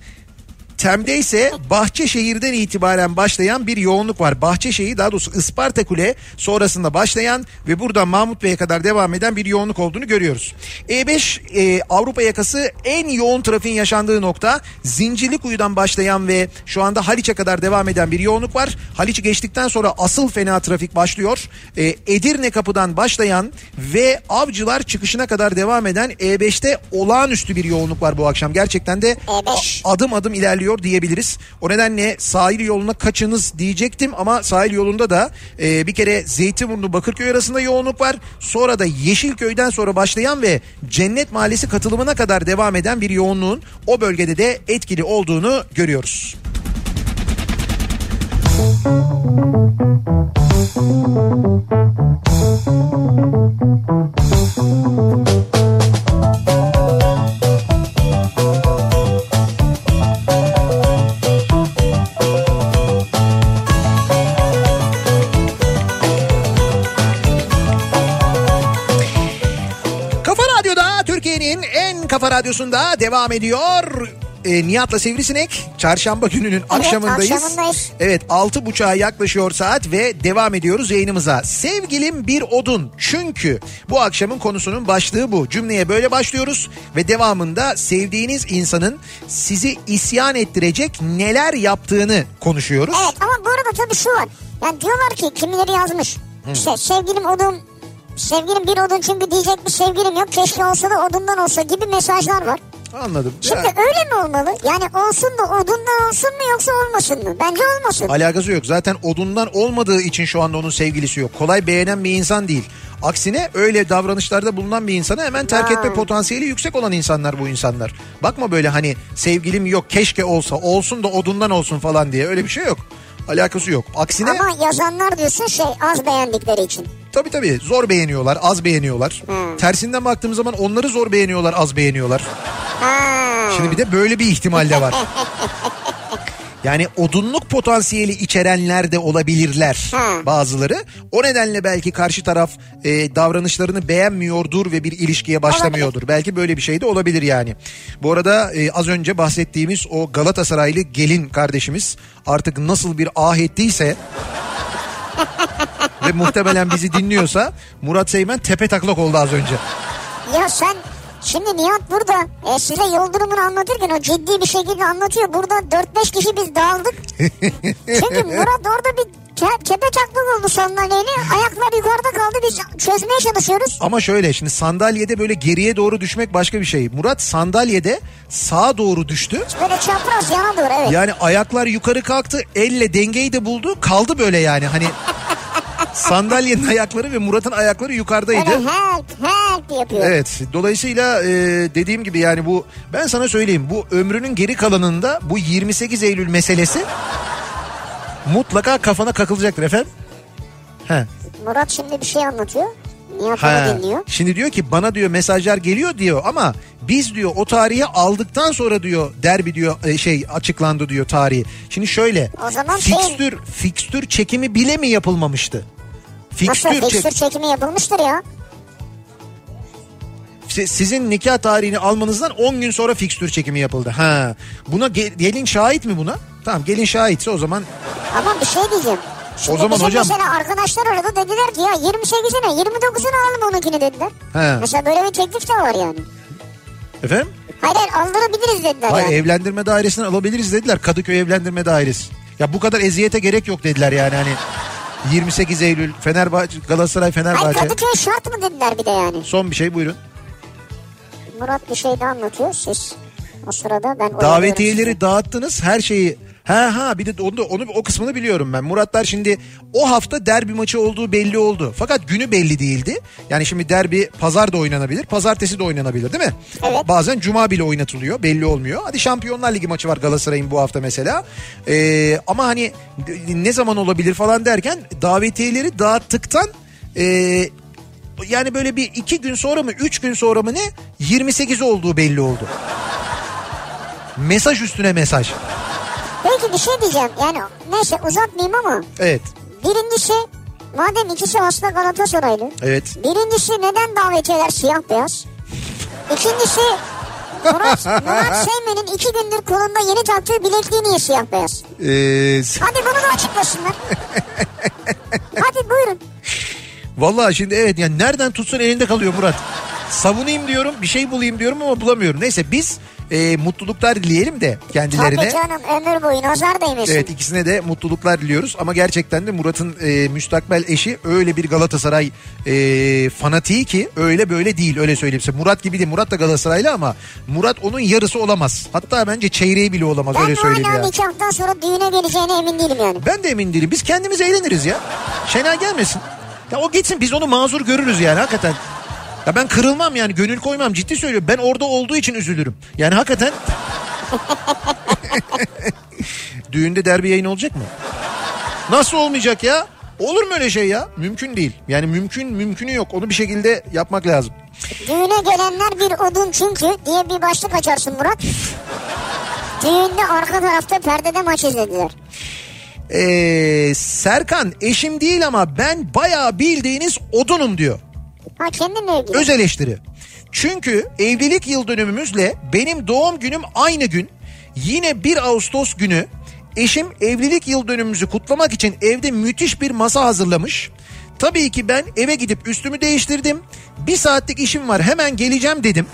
Tem'de ise Bahçeşehir'den itibaren başlayan bir yoğunluk var. Bahçeşehir daha doğrusu Isparta Kule sonrasında başlayan ve buradan Mahmut Bey'e kadar devam eden bir yoğunluk olduğunu görüyoruz. E5 e, Avrupa yakası en yoğun trafiğin yaşandığı nokta Zincirlikuyu'dan başlayan ve şu anda Haliç'e kadar devam eden bir yoğunluk var. Haliç'i geçtikten sonra asıl fena trafik başlıyor. E, Edirne kapıdan başlayan ve Avcılar çıkışına kadar devam eden E5'te olağanüstü bir yoğunluk var bu akşam. Gerçekten de E5. a- adım adım ilerliyor diyebiliriz. O nedenle sahil yoluna kaçınız diyecektim ama sahil yolunda da e, bir kere Zeytinburnu Bakırköy arasında yoğunluk var. Sonra da Yeşilköy'den sonra başlayan ve Cennet Mahallesi katılımına kadar devam eden bir yoğunluğun o bölgede de etkili olduğunu görüyoruz. Kafa kafa radyosunda devam ediyor. E, Nihat'la Sivrisinek çarşamba gününün akşamındayız. akşamındayız. Evet altı buçuğa yaklaşıyor saat ve devam ediyoruz yayınımıza. Sevgilim bir odun çünkü bu akşamın konusunun başlığı bu. Cümleye böyle başlıyoruz ve devamında sevdiğiniz insanın sizi isyan ettirecek neler yaptığını konuşuyoruz. Evet ama bu arada tabii şu var. Yani diyorlar ki kimileri yazmış. İşte sevgilim odun sevgilim bir odun çünkü diyecek bir sevgilim yok. Keşke olsa da odundan olsa gibi mesajlar var. Anladım. Şimdi Ya, öyle mi olmalı? Yani olsun da odundan olsun mu yoksa olmasın mı? Bence olmasın. Alakası yok. Zaten odundan olmadığı için şu anda onun sevgilisi yok. Kolay beğenen bir insan değil. Aksine öyle davranışlarda bulunan bir insanı hemen terk Ha. etme potansiyeli yüksek olan insanlar bu insanlar. Bakma böyle hani sevgilim yok keşke olsa olsun da odundan olsun falan diye öyle bir şey yok. Alakası yok. Aksine Ama yazanlar diyorsun şey az beğendikleri için. Tabii tabii zor beğeniyorlar, az beğeniyorlar. Hmm. Tersinden baktığımız zaman onları zor beğeniyorlar, az beğeniyorlar. Ha. Şimdi bir de böyle bir ihtimal de var. Yani odunluk potansiyeli içerenler de olabilirler Ha. bazıları. O nedenle belki karşı taraf e, davranışlarını beğenmiyordur ve bir ilişkiye başlamıyordur. Belki böyle bir şey de olabilir yani. Bu arada e, az önce bahsettiğimiz o Galatasaraylı gelin kardeşimiz artık nasıl bir ah ettiyse ve muhtemelen bizi dinliyorsa Murat Seymen tepe taklak oldu az önce. Ya sen şimdi Nihat burada e, size yol durumunu anlatırken o ciddi bir şekilde anlatıyor. Burada 4-5 kişi biz dağıldık. Çünkü Murat orada bir kepe taklak oldu sandalyeyle. Ayaklar yukarıda kaldı biz çözmeye çalışıyoruz. Ama şöyle şimdi sandalyede böyle geriye doğru düşmek başka bir şey. Murat sandalyede sağa doğru düştü. Böyle çapraz yana doğru evet. Yani ayaklar yukarı kalktı, elle dengeyi de buldu. Kaldı böyle yani hani sandalyenin ayakları ve Murat'ın ayakları yukarıdaydı. Böyle help help yapıyor. Evet dolayısıyla e, dediğim gibi yani bu ben sana söyleyeyim bu ömrünün geri kalanında bu 28 Eylül meselesi mutlaka kafana kakılacaktır efendim. He. Murat şimdi bir şey anlatıyor. Nihat Ha, dinliyor. şimdi diyor ki bana diyor mesajlar geliyor diyor ama biz diyor o tarihi aldıktan sonra diyor derbi diyor e, şey açıklandı diyor tarihi. Şimdi şöyle O zaman şey- fikstür fikstür çekimi bile mi yapılmamıştı? Nasıl Fikstür çek- fikstür çekimi yapılmıştır ya. Si- sizin nikah tarihini almanızdan 10 gün sonra fikstür çekimi yapıldı. Ha. Buna ge- gelin şahit mi buna? Tamam gelin şahitse o zaman Ama bir şey diyeceğim. Şimdi O zaman bizim hocam- mesela arkadaşlar aradı dediler ki ya 28'ine 29'unu alalım onunkini dediler. He. Mesela böyle bir teklif de var yani. efendim? Hayır hayır aldırabiliriz dediler Hayır yani. evlendirme dairesini alabiliriz dediler. Kadıköy evlendirme dairesi. Ya bu kadar eziyete gerek yok dediler yani hani 28 Eylül Fenerbahçe Galatasaray Hayır Fenerbahçe. Kadıköy şart mı dediler bir de yani. Son bir şey buyurun. Murat bir şey daha anlatıyor siz. O sırada ben Davetiyeleri dağıttınız her şeyi. Ha ha bir de onu, onu o kısmını biliyorum ben. Muratlar şimdi o hafta derbi maçı olduğu belli oldu. Fakat günü belli değildi. Yani şimdi derbi pazar da oynanabilir, pazartesi de oynanabilir değil mi? Evet. Bazen cuma bile oynatılıyor belli olmuyor. Hadi Şampiyonlar Ligi maçı var Galatasaray'ın bu hafta mesela. Ee, ama hani ne zaman olabilir falan derken davetiyeleri dağıttıktan e, yani böyle bir iki gün sonra mı üç gün sonra mı ne 28 olduğu belli oldu. Mesaj üstüne mesaj. Peki bir şey diyeceğim yani neyse uzatmayayım ama Evet. birincisi madem ikisi aslında Galatasaraylı. Evet. Birincisi neden davetiyeler siyah beyaz? İkincisi Murat, Murat Seymen'in iki gündür kolunda yeni taktığı bilekliği niye siyah beyaz? Ee, Hadi bunu da açıklasınlar. Hadi buyurun. vallahi şimdi evet yani nereden tutsan elinde kalıyor Murat. Savunayım diyorum bir şey bulayım diyorum ama bulamıyorum. Neyse biz e, mutluluklar dileyelim de kendilerine. Tabii canım ömür boyu nazar değmesin. Evet ikisine de mutluluklar diliyoruz ama gerçekten de Murat'ın e, müstakbel eşi öyle bir Galatasaray e, fanatiği ki öyle böyle değil öyle söyleyeyim size. Murat gibi değil Murat da Galatasaraylı ama Murat onun yarısı olamaz. Hatta bence çeyreği bile olamaz öyle ben söyleyeyim hala ya. nikahtan sonra düğüne geleceğine emin değilim yani. Ben de emin değilim. Biz kendimiz eğleniriz ya. Şenay gelmesin. Ya o gitsin biz onu mazur görürüz yani hakikaten. Ya ben kırılmam yani gönül koymam ciddi söylüyorum. Ben orada olduğu için üzülürüm. Yani hakikaten... Düğünde derbi yayın olacak mı? Nasıl olmayacak ya? Olur mu öyle şey ya? Mümkün değil. Yani mümkün mümkünü yok. Onu bir şekilde yapmak lazım. Düğüne gelenler bir odun çünkü diye bir başlık açarsın Murat. Düğünde arka tarafta perdede maç izlediler. Ee, Serkan eşim değil ama ben bayağı bildiğiniz odunum diyor. Ha kendinle ilgili. Öz eleştiri. Çünkü evlilik yıl dönümümüzle benim doğum günüm aynı gün. Yine 1 Ağustos günü eşim evlilik yıl dönümümüzü kutlamak için evde müthiş bir masa hazırlamış. Tabii ki ben eve gidip üstümü değiştirdim. Bir saatlik işim var hemen geleceğim dedim.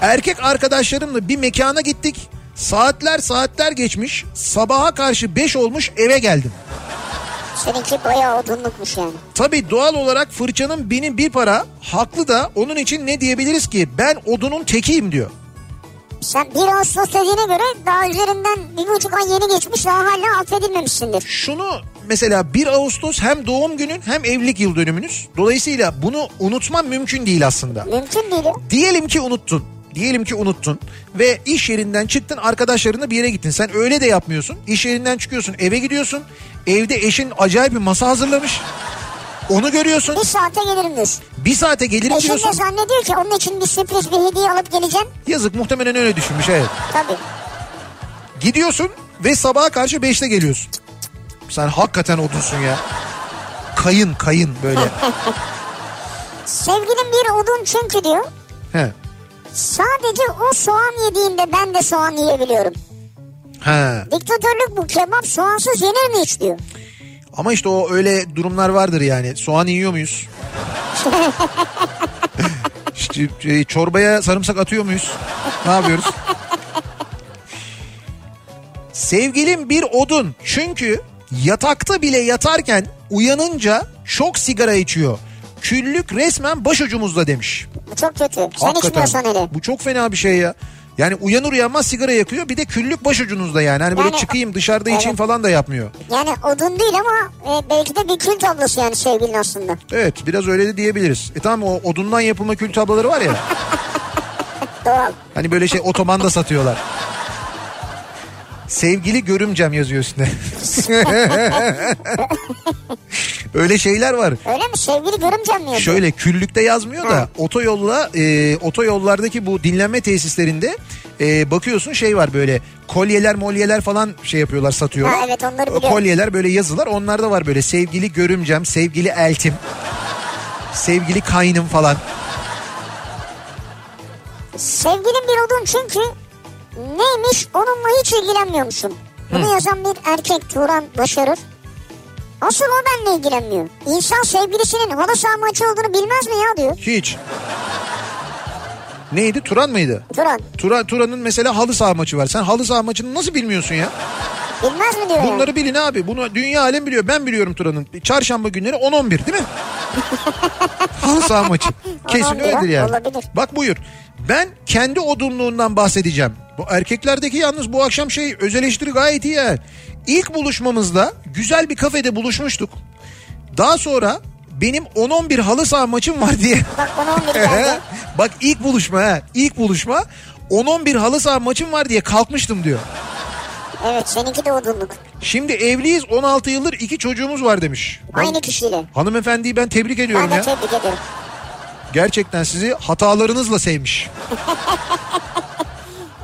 Erkek arkadaşlarımla bir mekana gittik. Saatler saatler geçmiş. Sabaha karşı 5 olmuş eve geldim. Seninki bayağı odunlukmuş yani. Tabii doğal olarak fırçanın binin bir para haklı da onun için ne diyebiliriz ki ben odunun tekiyim diyor. Sen 1 Ağustos dediğine göre daha üzerinden bir buçuk ay yeni geçmiş daha hala affedilmemişsindir. Şunu mesela 1 Ağustos hem doğum günün hem evlilik yıl dönümünüz. Dolayısıyla bunu unutman mümkün değil aslında. Mümkün değil. Diyelim ki unuttun. Diyelim ki unuttun ve iş yerinden çıktın arkadaşlarınla bir yere gittin. Sen öyle de yapmıyorsun. İş yerinden çıkıyorsun eve gidiyorsun. Evde eşin acayip bir masa hazırlamış. Onu görüyorsun. Bir saate gelirim diyorsun. Bir saate gelirim Eşin diyorsun. de zannediyor ki onun için bir sürpriz bir hediye alıp geleceğim. Yazık muhtemelen öyle düşünmüş evet. Tabii. Gidiyorsun ve sabaha karşı 5'te geliyorsun. Sen hakikaten odunsun ya. Kayın kayın böyle. Sevgilim bir odun çünkü diyor. He. Sadece o soğan yediğinde ben de soğan yiyebiliyorum. He. Diktatörlük bu kebap soğansız yenir mi hiç diyor. Ama işte o öyle durumlar vardır yani. Soğan yiyor muyuz? işte, e, çorbaya sarımsak atıyor muyuz? Ne yapıyoruz? Sevgilim bir odun. Çünkü yatakta bile yatarken uyanınca çok sigara içiyor. Küllük resmen başucumuzda demiş. Bu çok kötü. Sen içmiyorsan hele. Bu çok fena bir şey ya. Yani uyanır uyanmaz sigara yakıyor bir de küllük başucunuzda yani. Hani böyle Yani- çıkayım dışarıda içeyim Evet. falan da yapmıyor. Yani odun değil ama e, belki de bir kül tablosu yani sevgilin aslında. Evet biraz öyle de diyebiliriz. E tamam o odundan yapılma kül tabloları var ya. Doğal. hani böyle şey otomanda satıyorlar. Sevgili görümcem yazıyor üstüne. Öyle şeyler var. Öyle mi? Sevgili görümcem mi yazıyor? Şöyle küllükte yazmıyor da Ha. otoyolla e, otoyollardaki bu dinlenme tesislerinde e, bakıyorsun şey var böyle kolyeler molyeler falan şey yapıyorlar satıyorlar. Ha, evet, onları biliyorum. Kolyeler böyle yazılar onlarda var böyle sevgili görümcem sevgili eltim sevgili kaynım falan. Sevgilim bir odun çünkü neymiş onunla hiç ilgilenmiyormuşum. Bunu yazan bir erkek Turan Başarır. Asıl o benimle ilgilenmiyor. İnsan sevgilisinin halı saha maçı olduğunu bilmez mi ya diyor. Hiç. Neydi Turan mıydı? Turan Turan Turan'ın mesela halı saha maçı var. Sen halı saha maçını nasıl bilmiyorsun ya? bilmez mi diyor. Bunları bilin abi. Bunu dünya alem biliyor. Ben biliyorum Turan'ın. Çarşamba günleri 10-11 değil mi? Halı saha maçı. Kesin 10-11 öyledir yani. olabilir. Bak buyur. Ben kendi odunluğundan bahsedeceğim. Bu erkeklerdeki yalnız bu akşam şey öz eleştiri gayet iyi ya. İlk buluşmamızda güzel bir kafede buluşmuştuk. Daha sonra benim 10-11 halı saha maçım var diye. Bak bana 11 geldi. Bak ilk buluşma ha. İlk buluşma 10-11 halı saha maçım var diye kalkmıştım diyor. evet seninki de odunluk. Şimdi evliyiz 16 yıldır iki çocuğumuz var demiş. Aynı kişiyle. Hanımefendiyi ben tebrik ediyorum Ben ya. tebrik ederim. Gerçekten sizi hatalarınızla sevmiş.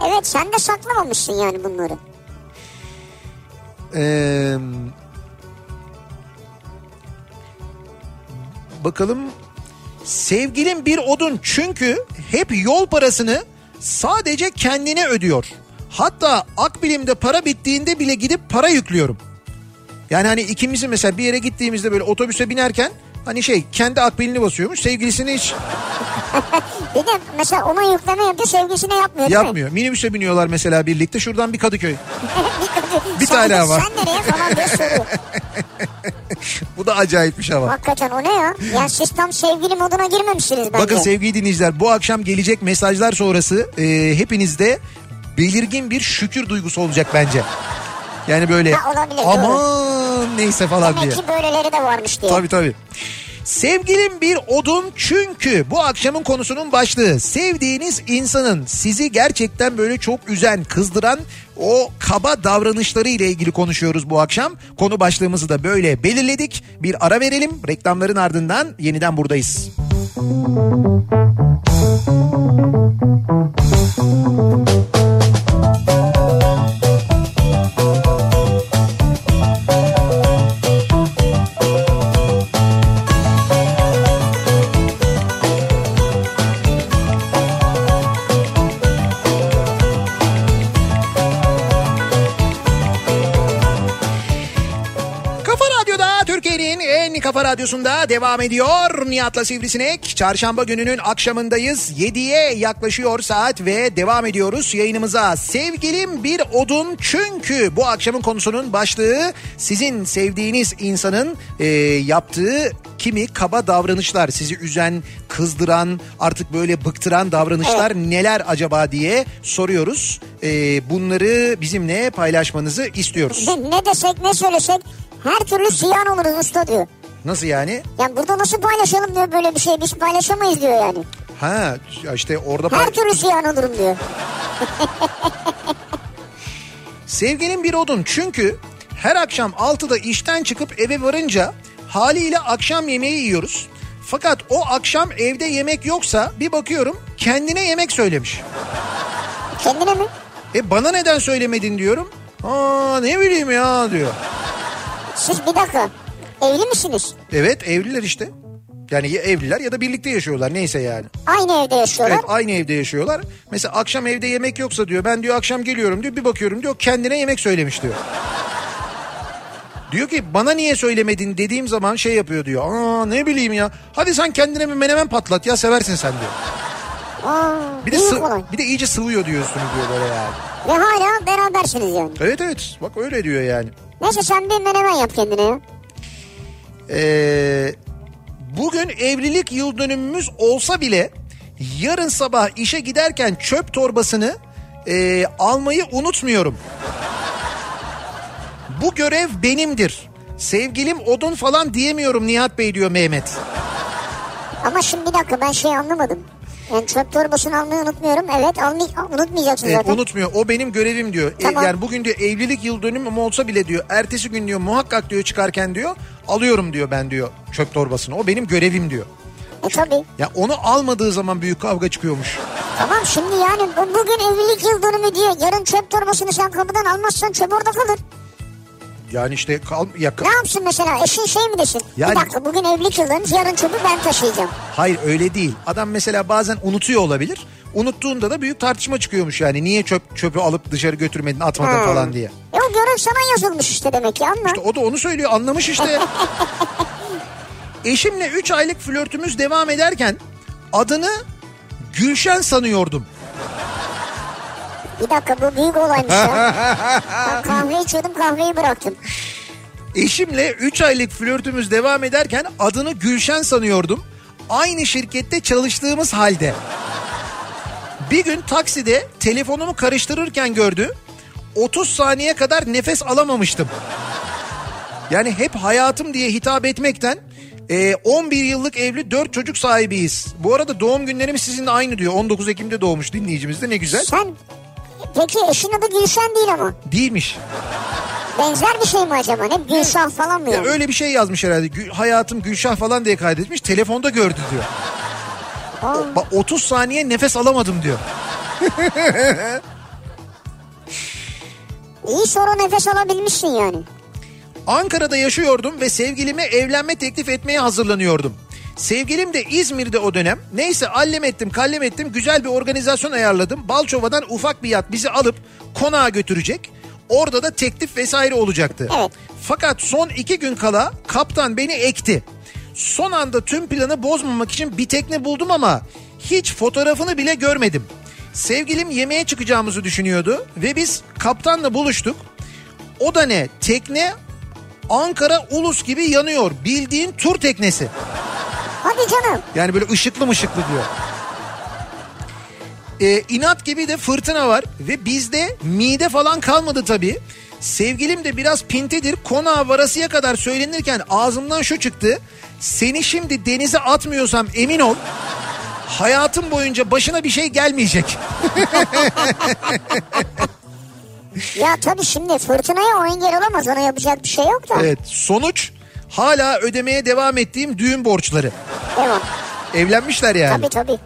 Evet sen de saklamamışsın yani bunları. Ee, bakalım sevgilim bir odun çünkü hep yol parasını sadece kendine ödüyor. Hatta Akbilim'de para bittiğinde bile gidip para yüklüyorum. Yani hani ikimizin mesela bir yere gittiğimizde böyle otobüse binerken hani şey kendi akbilini basıyormuş sevgilisini hiç Bir de mesela ona yükleme yapıyor sevgilisine yapmıyor değil mi? yapmıyor. Minibüse biniyorlar mesela birlikte şuradan bir Kadıköy. Bir Sen tane ama. Sen nereye falan diye soruyor. Bu da acayipmiş ama. Hakikaten o ne ya? Yani siz tam sevgili moduna girmemişsiniz bence. Bakın sevgili dinleyiciler bu akşam gelecek mesajlar sonrası e, hepinizde belirgin bir şükür duygusu olacak bence. Yani böyle Ha, olabilir, aman neyse falan diye. Demek ki böyleleri de varmış diye. Tabii tabii. Sevgilim bir odun çünkü bu akşamın konusunun başlığı sevdiğiniz insanın sizi gerçekten böyle çok üzen, kızdıran o kaba davranışları ile ilgili konuşuyoruz bu akşam. Konu başlığımızı da böyle belirledik. Bir ara verelim. Reklamların ardından yeniden buradayız. Kafa radyosunda devam ediyor. Nihat'la Sivrisinek. Çarşamba gününün akşamındayız. 7'ye yaklaşıyor saat ve devam ediyoruz yayınımıza. Sevgilim bir odun çünkü bu akşamın konusunun başlığı sizin sevdiğiniz insanın e, yaptığı kimi kaba davranışlar sizi üzen, kızdıran, artık böyle bıktıran davranışlar neler acaba diye soruyoruz. E, bunları bizimle paylaşmanızı istiyoruz. ne desek ne söylesek her türlü ziyan oluruz usta diyor. Nasıl yani? Yani burada nasıl paylaşalım diyor böyle bir şey. Biz paylaşamayız diyor yani. Ha işte orada Her pay- türlü ziyan olurum diyor. sevginin bir odun çünkü her akşam 6'da işten çıkıp eve varınca haliyle akşam yemeği yiyoruz. Fakat o akşam evde yemek yoksa bir bakıyorum kendine yemek söylemiş. Kendine mi? E bana neden söylemedin diyorum. Aa ne bileyim ya diyor. Siz bir dakika. Evli misiniz? Evet evliler işte. Yani ya evliler ya da birlikte yaşıyorlar neyse yani. Aynı evde yaşıyorlar. Evet aynı evde yaşıyorlar. Mesela akşam evde yemek yoksa diyor ben diyor akşam geliyorum diyor bir bakıyorum diyor kendine yemek söylemiş diyor. Diyor ki bana niye söylemedin dediğim zaman şey yapıyor diyor. Aa ne bileyim ya. Hadi sen kendine bir menemen patlat ya seversin sen diyor. Aa, Bir de büyük sı- olay. bir de iyice sıvıyor diyorsun diyor böyle yani. Ve hala berabersiniz yani. Evet evet bak öyle diyor yani. Neyse sen bir menemen yap kendine ya. Ee, bugün evlilik yıl dönümümüz olsa bile yarın sabah işe giderken çöp torbasını e, almayı unutmuyorum. Bu görev benimdir. Sevgilim odun falan diyemiyorum Nihat Bey diyor Mehmet. Ama şimdi bir dakika ben şey anlamadım. Yani çöp torbasını almayı unutmuyorum. Evet almay unutmayacaksın Evet, zaten. unutmuyor. O benim görevim diyor. E, Tamam. yani bugün diyor evlilik yıl dönümüm olsa bile diyor ertesi gün diyor muhakkak diyor çıkarken diyor alıyorum diyor ben diyor çöp torbasını. O benim görevim diyor. E tabii. Ya onu almadığı zaman büyük kavga çıkıyormuş. Tamam şimdi yani bu- bugün evlilik yıl dönümü diyor. Yarın çöp torbasını sen kapıdan almazsan çöp orada kalır. Yani işte kal, ya, Ne yapsın mesela eşin şey mi desin? Yani- Bir dakika bugün evlilik yıl dönümü yarın çöpü ben taşıyacağım. hayır öyle değil. Adam mesela bazen unutuyor olabilir. Unuttuğunda da büyük tartışma çıkıyormuş yani. Niye çöp çöpü alıp dışarı götürmedin atmadın Ha. falan diye. E görev sana yazılmış işte demek ki anla. İşte o da onu söylüyor anlamış işte. Eşimle 3 aylık flörtümüz devam ederken adını Gülşen sanıyordum. Bir dakika bu büyük olaymış ya. ben kahve içiyordum kahveyi bıraktım. Eşimle 3 aylık flörtümüz devam ederken adını Gülşen sanıyordum. Aynı şirkette çalıştığımız halde. Bir gün takside telefonumu karıştırırken gördü. 30 saniye kadar nefes alamamıştım. Yani hep hayatım diye hitap etmekten e, 11 yıllık evli 4 çocuk sahibiyiz. Bu arada doğum günlerimiz sizinle aynı diyor. 19 Ekim'de doğmuş dinleyicimiz de ne güzel. Sen peki eşin adı Gülşen değil ama. Değilmiş. Benzer bir şey mi acaba? Ne Gülşah falan mı Ya yani? öyle bir şey yazmış herhalde. Gül- hayatım Gülşah falan diye kaydetmiş. Telefonda gördü diyor. Aa, Bak 30 saniye nefes alamadım diyor. İyi sonra nefes alabilmişsin yani. Ankara'da yaşıyordum ve sevgilime evlenme teklif etmeye hazırlanıyordum. Sevgilim de İzmir'de o dönem. Neyse allem ettim kallem ettim güzel bir organizasyon ayarladım. Balçova'dan ufak bir yat bizi alıp konağa götürecek. Orada da teklif vesaire olacaktı. Evet. Fakat son iki gün kala kaptan beni ekti. Son anda tüm planı bozmamak için bir tekne buldum ama hiç fotoğrafını bile görmedim. Sevgilim yemeğe çıkacağımızı düşünüyordu ve biz kaptanla buluştuk. O da ne? Tekne Ankara Ulus gibi yanıyor. Bildiğin tur teknesi. Hadi canım. Yani böyle ışıklı mışıklı diyor. Ee, inat gibi de fırtına var ve bizde mide falan kalmadı tabii. Sevgilim de biraz pintedir. Konağa varasıya kadar söylenirken ağzımdan şu çıktı. Seni şimdi denize atmıyorsam emin ol. Hayatım boyunca başına bir şey gelmeyecek. Ya tabii şimdi fırtınaya o engel olamaz. Ona yapacak bir şey yok da. Evet sonuç hala ödemeye devam ettiğim düğün borçları. Devam. Evlenmişler yani. Tabii tabii.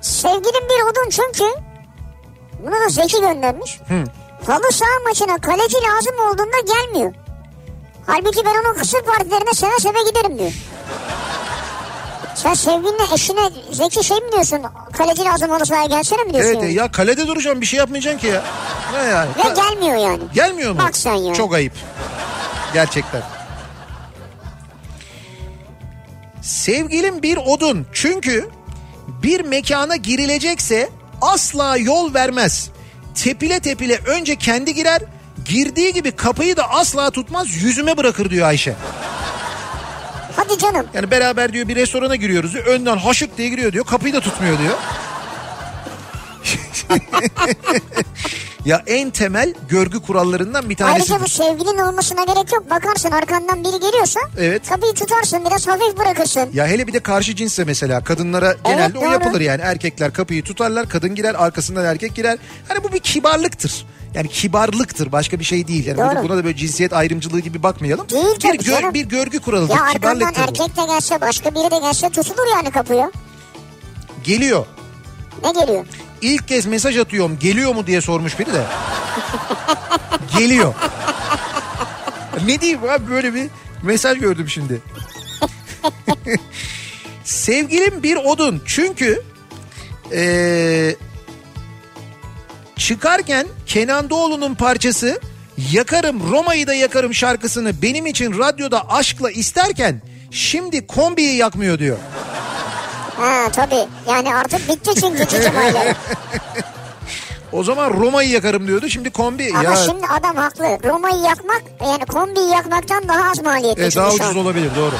Sevgilim bir odun çünkü bunu da Zeki göndermiş. Halı saha maçına kaleci lazım olduğunda gelmiyor. Halbuki ben onun kısır partilerine seve seve giderim diyor. Sen sevgilinle eşine Zeki şey mi diyorsun? Kaleci lazım halı sahaya gelsene mi diyorsun? Evet yani? ya kalede duracağım bir şey yapmayacaksın ki ya. Ne yani? Ve gelmiyor yani. Gelmiyor mu? Bak sen ya. Çok ayıp. Gerçekten. Sevgilim bir odun. Çünkü bir mekana girilecekse asla yol vermez. Tepile tepile önce kendi girer. Girdiği gibi kapıyı da asla tutmaz yüzüme bırakır diyor Ayşe. Hadi canım. Yani beraber diyor bir restorana giriyoruz diyor. Önden haşık diye giriyor diyor. Kapıyı da tutmuyor diyor. ya en temel görgü kurallarından bir tanesi. Ayrıca bu sevgilin olmasına gerek yok. Bakarsın arkandan biri geliyorsa Evet. kapıyı tutarsın biraz hafif bırakırsın. Ya hele bir de karşı cinsse mesela kadınlara genelde o doğru. yapılır yani erkekler kapıyı tutarlar kadın girer arkasından erkek girer. Hani bu bir kibarlıktır. Yani kibarlıktır başka bir şey değil. Yani Doğru. buna da böyle cinsiyet ayrımcılığı gibi bakmayalım. Değil bir, tabii canım. bir görgü kuralıdır. Ya arkandan erkek de gelse başka biri de gelse tutulur yani kapıya. Geliyor. Ne geliyor? İlk kez mesaj atıyorum geliyor mu diye sormuş biri de. geliyor. ne diyeyim abi böyle bir mesaj gördüm şimdi. Sevgilim bir odun çünkü eee, çıkarken Kenan Doğulu'nun parçası Yakarım Roma'yı da yakarım şarkısını benim için radyoda aşkla isterken şimdi kombiyi yakmıyor diyor. Ha tabii. Yani artık bitti çünkü cicim. O zaman Roma'yı yakarım diyordu. Şimdi kombi Ama ya şimdi adam haklı. Roma'yı yakmak yani kombiyi yakmaktan daha az maliyetli. çünkü daha ucuz olabilir doğru.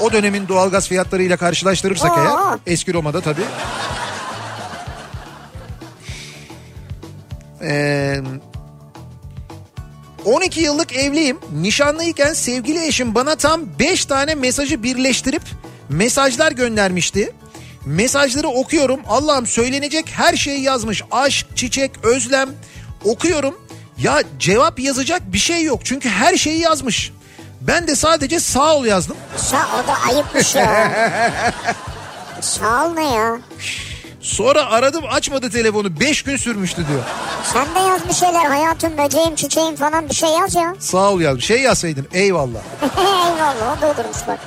O dönemin doğalgaz fiyatlarıyla karşılaştırırsak Oo. eğer eski Roma'da tabii. Ee, 12 yıllık evliyim. Nişanlıyken sevgili eşim bana tam 5 tane mesajı birleştirip mesajlar göndermişti. Mesajları okuyorum. Allah'ım söylenecek her şeyi yazmış. Aşk, çiçek, özlem. Okuyorum. Ya cevap yazacak bir şey yok. Çünkü her şeyi yazmış. Ben de sadece sağ ol yazdım. Sağ o da ayıpmış ya. Sağ ol ne ya? Sonra aradım açmadı telefonu. 5 gün sürmüştü diyor. Sen de yaz bir şeyler hayatım böceğim çiçeğim falan bir şey yaz ya. Sağ ol yazdım. Şey yazsaydın eyvallah. Eyvallah o da olurmuş bak.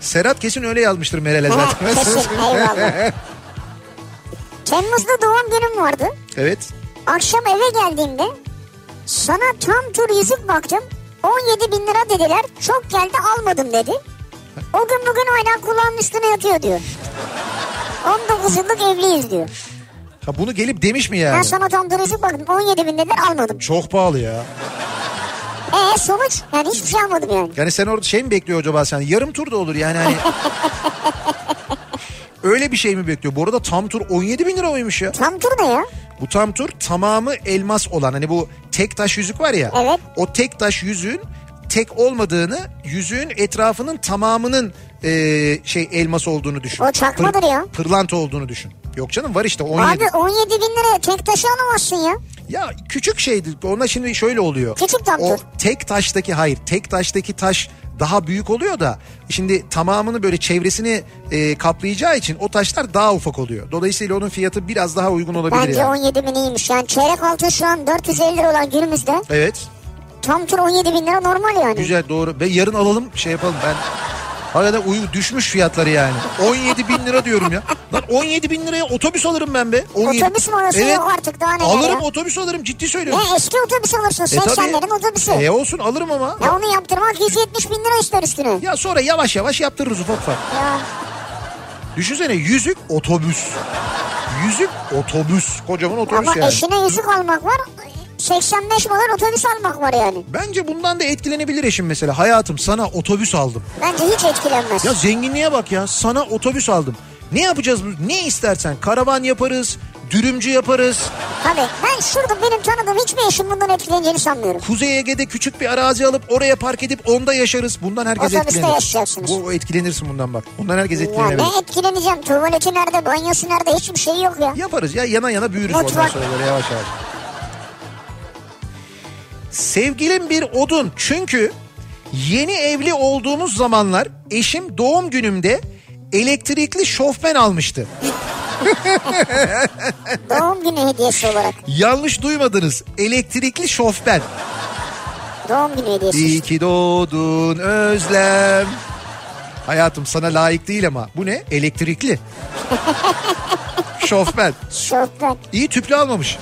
Serhat kesin öyle yazmıştır Meral'e zaten. Kesin eyvallah. Temmuz'da doğum günüm vardı. evet. Akşam eve geldiğimde sana tam tur yüzük baktım. 17 bin lira dediler. Çok geldi almadım dedi. O gün bugün hala kulağımın üstüne yatıyor diyor. 19 yıllık evliyiz diyor. Ha bunu gelip demiş mi Ben yani? sana tam tur yüzük baktım 17 bin dediler almadım. Çok pahalı ya. E sonuç yani hiçbir şey almadım yani. Yani sen orada şey mi bekliyor acaba sen? Yarım tur da olur yani hani. Öyle bir şey mi bekliyor? Bu arada tam tur 17 bin lira oymuş ya. Tam tur ne ya? Bu tam tur tamamı elmas olan hani bu tek taş yüzük var ya. Evet. O tek taş yüzüğün tek olmadığını yüzüğün etrafının tamamının e, şey elmas olduğunu düşün. O çakmadır ya. Pırlanta olduğunu düşün. Yok canım var işte 17. Abi 17 bin liraya tek taşı alamazsın ya. Ya küçük şeydi. Ona şimdi şöyle oluyor. Küçük tam O tek taştaki hayır tek taştaki taş daha büyük oluyor da şimdi tamamını böyle çevresini e, kaplayacağı için o taşlar daha ufak oluyor. Dolayısıyla onun fiyatı biraz daha uygun olabilir Bence yani. 17 bin iyiymiş. Yani çeyrek altın şu an 450 lira olan günümüzde Evet. Tam tur 17 bin lira normal yani. Güzel doğru. Ve yarın alalım şey yapalım ben. Hakikaten uyu düşmüş fiyatları yani. 17 bin lira diyorum ya. Lan 17 bin liraya otobüs alırım ben be. 17. Otobüs mü alıyorsun? Yok artık, daha neler Alırım ya? otobüs alırım ciddi söylüyorum. Ne eski otobüs alırsın. E tabii. 80'lerin otobüsü. E olsun alırım ama. Ya onu yaptırmak 170 bin lira ister üstüne. Ya sonra yavaş yavaş yaptırırız ufak ufak. Ya Düşünsene yüzük otobüs. Yüzük otobüs. Kocaman otobüs ama yani. eşine yüzük almak var. 85 model otobüs almak var yani. Bence bundan da etkilenebilir eşim mesela. Hayatım sana otobüs aldım. Bence hiç etkilenmez. Ya zenginliğe bak ya. Sana otobüs aldım. Ne yapacağız? Ne istersen. Karavan yaparız. Dürümcü yaparız. Tabii ben şurada benim tanıdığım hiçbir eşim bundan etkileneceğini sanmıyorum. Kuzey Ege'de küçük bir arazi alıp oraya park edip onda yaşarız. Bundan herkes Otobüste etkilenir. yaşayacaksınız. Bu etkilenirsin bundan bak. Bundan herkes Ya etkilenebilir. ne etkileneceğim? Tuvaleti nerede, banyosu nerede hiçbir şey yok ya. Yaparız ya yana yana büyürüz ondan Mutfak. sonra böyle yavaş yavaş. Sevgilim bir odun çünkü yeni evli olduğumuz zamanlar eşim doğum günümde elektrikli şofben almıştı. Doğum günü hediyesi olarak. Yanlış duymadınız elektrikli şofben. Doğum günü hediyesi. İyi ki doğdun özlem. Hayatım sana layık değil ama bu ne? Elektrikli. şofben. Şofben. İyi tüplü almamış.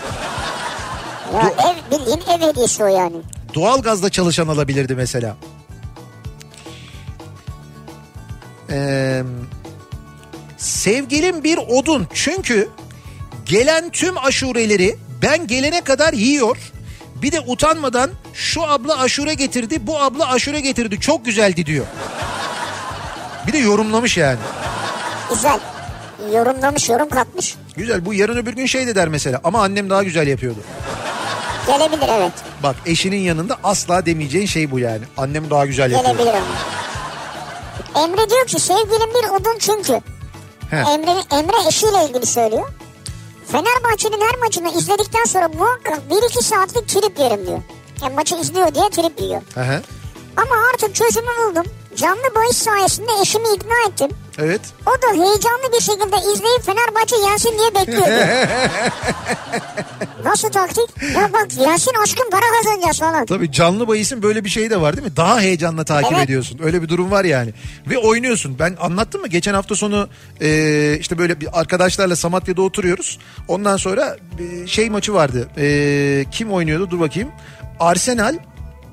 Ya ev bildiğin ev hediyesi o yani. Doğalgazla çalışan alabilirdi mesela. Ee, sevgilim bir odun çünkü gelen tüm aşureleri ben gelene kadar yiyor. Bir de utanmadan şu abla aşure getirdi bu abla aşure getirdi çok güzeldi diyor. Bir de yorumlamış yani. Güzel. Yorumlamış, yorum katmış. Güzel bu yarın öbür gün şey de der mesela ama annem daha güzel yapıyordu. Gelebilir evet. Bak eşinin yanında asla demeyeceğin şey bu yani. Annem daha güzel yapıyordu. Gelebilir ama. Emre diyor ki sevgilim bir odun çünkü. He. Emre, Emre eşiyle ilgili söylüyor. Fenerbahçe'nin her maçını izledikten sonra muhakkak 1-2 saatlik trip yerim diyor. Yani maçı izliyor diye trip yiyor. Hı. Ama artık çözümü buldum. Canlı bahis sayesinde eşimi ikna ettim. Evet. O da heyecanlı bir şekilde izleyip Fenerbahçe yensin diye bekliyordu. Nasıl taktik? Ya bak yensin aşkım para kazanacağız falan. Tabii canlı bahisin böyle bir şeyi de var değil mi? Daha heyecanla takip Evet. ediyorsun. Öyle bir durum var yani. Ve oynuyorsun. Ben anlattım mı? Geçen hafta sonu e, işte böyle bir arkadaşlarla Samatya'da oturuyoruz. Ondan sonra e, şey maçı vardı. E, kim oynuyordu? Dur bakayım. Arsenal.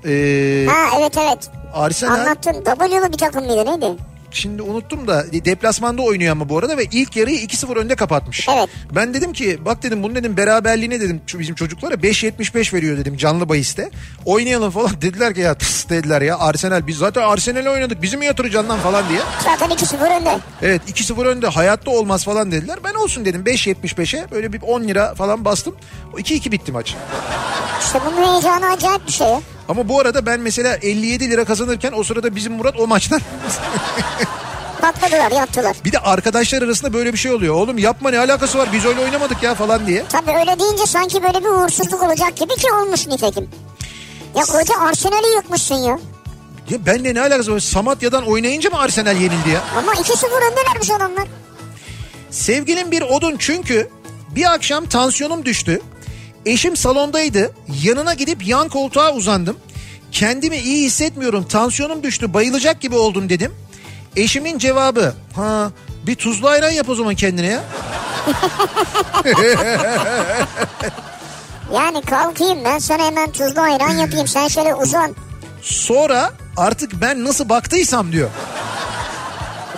E, Ha evet evet. Arsenal. Anlattın. W'lu bir takım mıydı neydi? Şimdi unuttum da deplasmanda oynuyor ama bu arada ve ilk yarıyı 2-0 önde kapatmış. Evet. Ben dedim ki bak dedim bunun dedim beraberliğine dedim şu bizim çocuklara 5.75 veriyor dedim canlı bahiste. Oynayalım falan dediler ki ya tıs dediler ya Arsenal biz zaten Arsenal'e oynadık bizi mi yatıracaksın lan falan diye. Zaten 2-0 önde. Evet 2-0 önde hayatta olmaz falan dediler. Ben olsun dedim 5.75'e böyle bir 10 lira falan bastım. 2-2 bitti maç. İşte bunun heyecanı acayip bir şey. Ama bu arada ben mesela 57 lira kazanırken o sırada bizim Murat o maçtan Patladılar yattılar. bir de arkadaşlar arasında böyle bir şey oluyor. Oğlum yapma ne alakası var biz öyle oynamadık ya falan diye. Tabii öyle deyince sanki böyle bir uğursuzluk olacak gibi ki olmuş nitekim. Ya koca Arsenal'i yıkmışsın ya. Ya benle ne alakası var? Samatya'dan oynayınca mı Arsenal yenildi ya? Ama 2-0 öndelermiş adamlar. Sevgilim bir odun çünkü bir akşam tansiyonum düştü. Eşim salondaydı. Yanına gidip yan koltuğa uzandım. Kendimi iyi hissetmiyorum. Tansiyonum düştü. Bayılacak gibi oldum dedim. Eşimin cevabı ha bir tuzlu ayran yap o zaman kendine ya. Yani kalkayım ben sana hemen tuzlu ayran yapayım. Sen şöyle uzan. Sonra artık ben nasıl baktıysam diyor.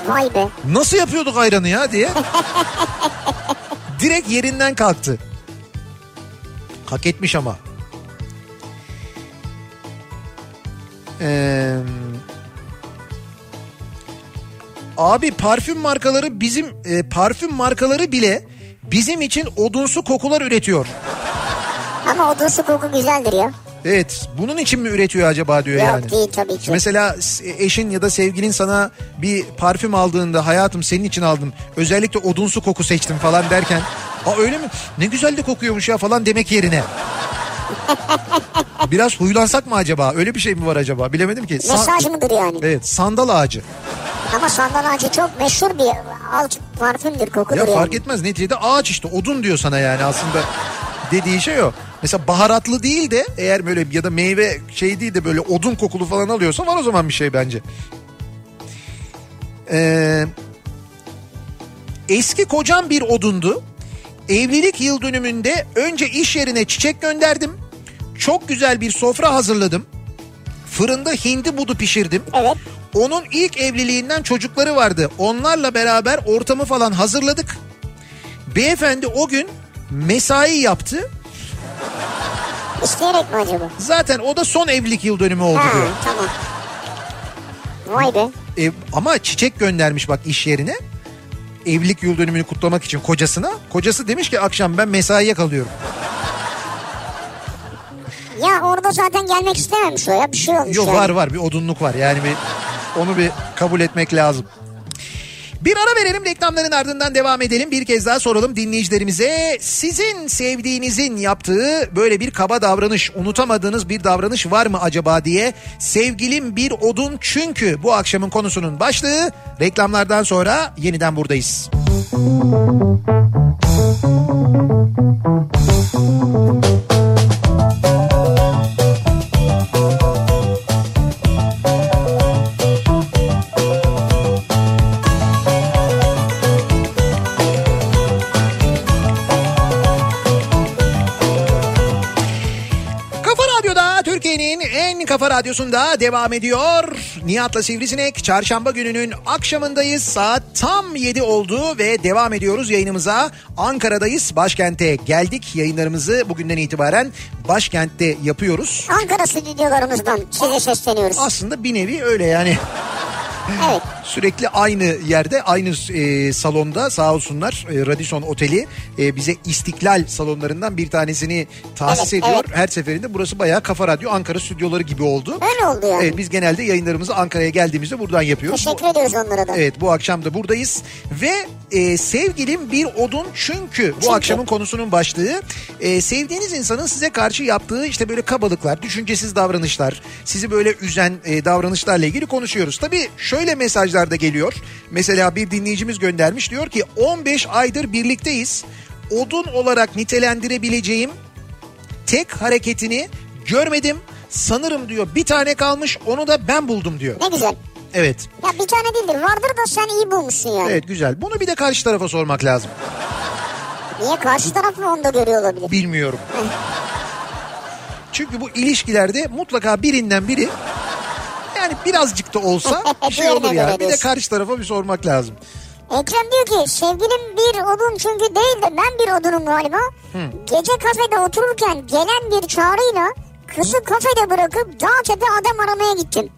Vay be. Nasıl yapıyorduk ayranı ya diye. Direkt yerinden kalktı. Hak etmiş ama. Ee, abi parfüm markaları bizim e, parfüm markaları bile bizim için odunsu kokular üretiyor. Ama odunsu koku güzeldir ya. Evet bunun için mi üretiyor acaba diyor Yok yani. değil tabii ki. Mesela eşin ya da sevgilin sana bir parfüm aldığında hayatım senin için aldım. Özellikle odunsu koku seçtim falan derken. Aa öyle mi? Ne güzel de kokuyormuş ya falan demek yerine. Biraz huylansak mı acaba? Öyle bir şey mi var acaba? Bilemedim ki. Sa- Mesaj mıdır yani? Evet sandal ağacı. Ama sandal ağacı çok meşhur bir alt parfümdür kokudur Ya yani. fark etmez neticede ağaç işte odun diyor sana yani aslında dediği şey o. Mesela baharatlı değil de eğer böyle ya da meyve şey değil de böyle odun kokulu falan alıyorsa var o zaman bir şey bence. Ee, eski kocam bir odundu. Evlilik yıl dönümünde önce iş yerine çiçek gönderdim. Çok güzel bir sofra hazırladım. Fırında hindi budu pişirdim. Evet. Onun ilk evliliğinden çocukları vardı. Onlarla beraber ortamı falan hazırladık. Beyefendi o gün mesai yaptı. İsteyerek mi acaba? Zaten o da son evlilik yıl dönümü oldu Ha diyor. tamam. Vay be. E, ama çiçek göndermiş bak iş yerine. Evlilik yıl dönümünü kutlamak için kocasına. Kocası demiş ki akşam ben mesaiye kalıyorum. Ya orada zaten gelmek istememiş o ya bir şey olmuş Yok yani. var var bir odunluk var yani bir onu bir kabul etmek lazım. Bir ara verelim reklamların ardından devam edelim. Bir kez daha soralım dinleyicilerimize. Sizin sevdiğinizin yaptığı böyle bir kaba davranış, unutamadığınız bir davranış var mı acaba diye. Sevgilim bir odun çünkü bu akşamın konusunun başlığı. Reklamlardan sonra yeniden buradayız. Kafa radyosunda devam ediyor. Nihat'la Sivrisinek çarşamba gününün akşamındayız. Saat tam 7 oldu ve devam ediyoruz yayınımıza. Ankara'dayız. Başkente geldik. Yayınlarımızı bugünden itibaren başkentte yapıyoruz. Ankara stüdyolarımızdan size sesleniyoruz. Aslında bir nevi öyle yani. Evet. Sürekli aynı yerde aynı e, salonda sağ olsunlar e, Radisson Oteli e, bize İstiklal salonlarından bir tanesini tahsis Evet, ediyor. evet. Her seferinde burası bayağı Kafa Radyo Ankara stüdyoları gibi oldu. Öyle oldu yani. Evet, biz genelde yayınlarımızı Ankara'ya geldiğimizde buradan yapıyoruz. Teşekkür ediyoruz onlara da. Evet bu akşam da buradayız ve e, sevgilim bir odun çünkü bu Çünkü. akşamın konusunun başlığı e, sevdiğiniz insanın size karşı yaptığı işte böyle kabalıklar, düşüncesiz davranışlar, sizi böyle üzen e, davranışlarla ilgili konuşuyoruz. Tabii şöyle mesajlar da geliyor. Mesela bir dinleyicimiz göndermiş diyor ki 15 aydır birlikteyiz. Odun olarak nitelendirebileceğim tek hareketini görmedim. Sanırım diyor bir tane kalmış onu da ben buldum diyor. Ne güzel. Evet. Ya bir tane değildir. Vardır da sen iyi bulmuşsun yani. Evet güzel. Bunu bir de karşı tarafa sormak lazım. Niye karşı taraf mı onu da görüyor olabilir? Bilmiyorum. Çünkü bu ilişkilerde mutlaka birinden biri yani birazcık da olsa bir şey olur Diğerine ya. göre Bir de karşı tarafa bir sormak lazım. Ekrem diyor ki sevgilim bir odun çünkü değil de ben bir odunum galiba. Gece kafede otururken gelen bir çağrıyla kızı kafede bırakıp dağ tepe adam aramaya gittim.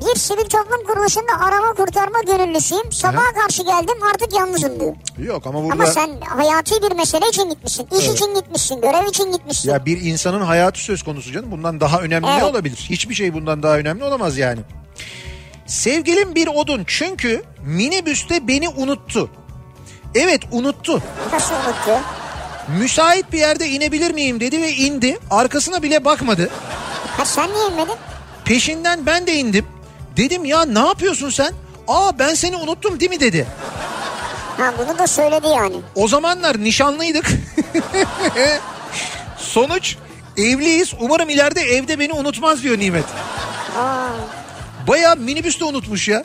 Bir sivil toplum kuruluşunda arama kurtarma gönüllüsüyüm. Sabaha karşı geldim artık yalnızım diyor. Yok ama burada Ama sen hayati bir mesele için gitmişsin. iş Evet. için gitmişsin. Görev için gitmişsin. ya bir insanın hayatı söz konusu canım. Bundan daha önemli ne Evet. olabilir? Hiçbir şey bundan daha önemli olamaz yani. Sevgilim bir odun çünkü minibüste beni unuttu. Evet unuttu. Nasıl unuttu? Müsait bir yerde inebilir miyim dedi ve indi. Arkasına bile bakmadı. Ha sen niye inmedin? Peşinden ben de indim. Dedim ya ne yapıyorsun sen? Aa ben seni unuttum değil mi dedi. Ha bunu da söyledi yani. O zamanlar nişanlıydık. Sonuç evliyiz. Umarım ileride evde beni unutmaz diyor Nimet. Aa. Baya minibüste unutmuş ya.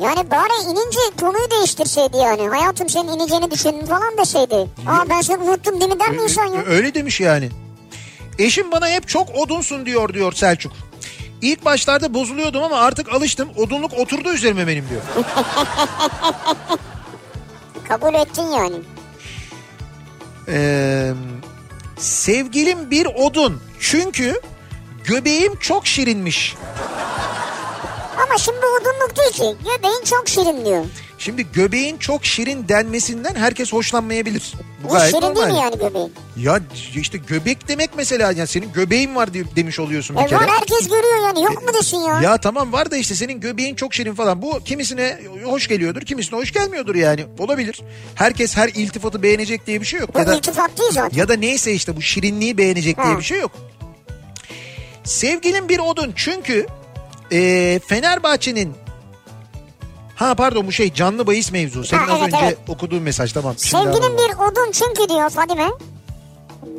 Yani bari inince konuyu değiştirseydi yani. Hayatım senin ineceğini düşündüm falan deseydi. Aa ben seni unuttum değil mi der mi insan ya? Öyle demiş yani. Eşim bana hep çok odunsun diyor diyor Selçuk. İlk başlarda bozuluyordum ama artık alıştım. Odunluk oturdu üzerime benim diyor. Kabul ettin yani. Ee, sevgilim bir odun. Çünkü göbeğim çok şirinmiş. Ama şimdi odunluk değil ki. Göbeğin çok şirin diyor. Şimdi göbeğin çok şirin denmesinden herkes hoşlanmayabilir. Bu gayet şirin değil normal. mi yani göbeğin? Ya işte göbek demek mesela yani senin göbeğin var diye demiş oluyorsun bir E kere. var herkes görüyor yani yok mu desin ya? Ya tamam var da işte senin göbeğin çok şirin falan. Bu kimisine hoş geliyordur, kimisine hoş gelmiyordur yani. Olabilir. Herkes her iltifatı beğenecek diye bir şey yok. Bu Ya da iltifat değil zaten. ya da neyse işte bu şirinliği beğenecek diye Ha. bir şey yok. Sevgilim bir odun çünkü e, Fenerbahçe'nin Ha pardon bu şey canlı bahis mevzu. Senin Ha, az evet, önce evet. okuduğun mesaj tamam. Anladım. bir odun çünkü diyor Fadime.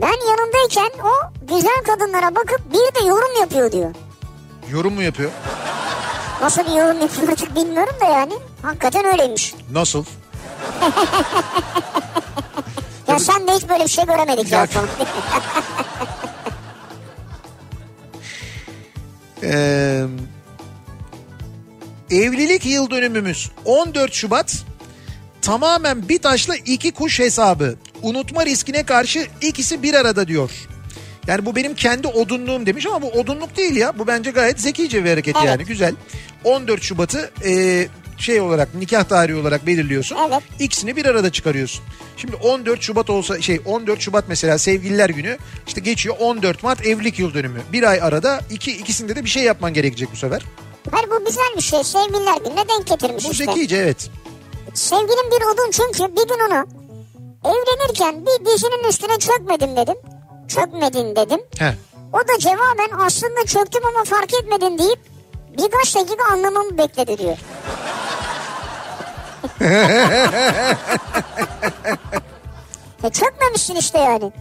Ben yanındayken o güzel kadınlara bakıp bir de yorum yapıyor diyor. Yorum mu yapıyor? Nasıl bir yorum yapıyor artık bilmiyorum da yani. Hakikaten öyleymiş. Nasıl? Ya sen de hiç böyle bir şey göremedik ya, Ya- falan. Evlilik yıl dönümümüz 14 Şubat tamamen bir taşla iki kuş hesabı. Unutma riskine karşı ikisi bir arada diyor. Yani bu benim kendi odunluğum demiş ama bu odunluk değil ya. Bu bence gayet zekice bir hareket Evet. yani güzel. 14 Şubat'ı e, şey olarak nikah tarihi olarak belirliyorsun. Evet. İkisini bir arada çıkarıyorsun. Şimdi 14 Şubat olsa şey 14 Şubat mesela sevgililer günü işte geçiyor 14 Mart evlilik yıl dönümü. Bir ay arada iki ikisinde de bir şey yapman gerekecek bu sefer. Hayır bu güzel bir şey. Sevgililer gününe denk getirmiş Bu işte. zekice evet. Sevgilim bir odun çünkü bir gün ona evlenirken bir dizinin üstüne çökmedim dedim. Çökmedin dedim. Heh. O da cevaben aslında çöktüm ama fark etmedin deyip birkaç dakika anlamamı bekledi diyor. e çökmemişsin işte yani.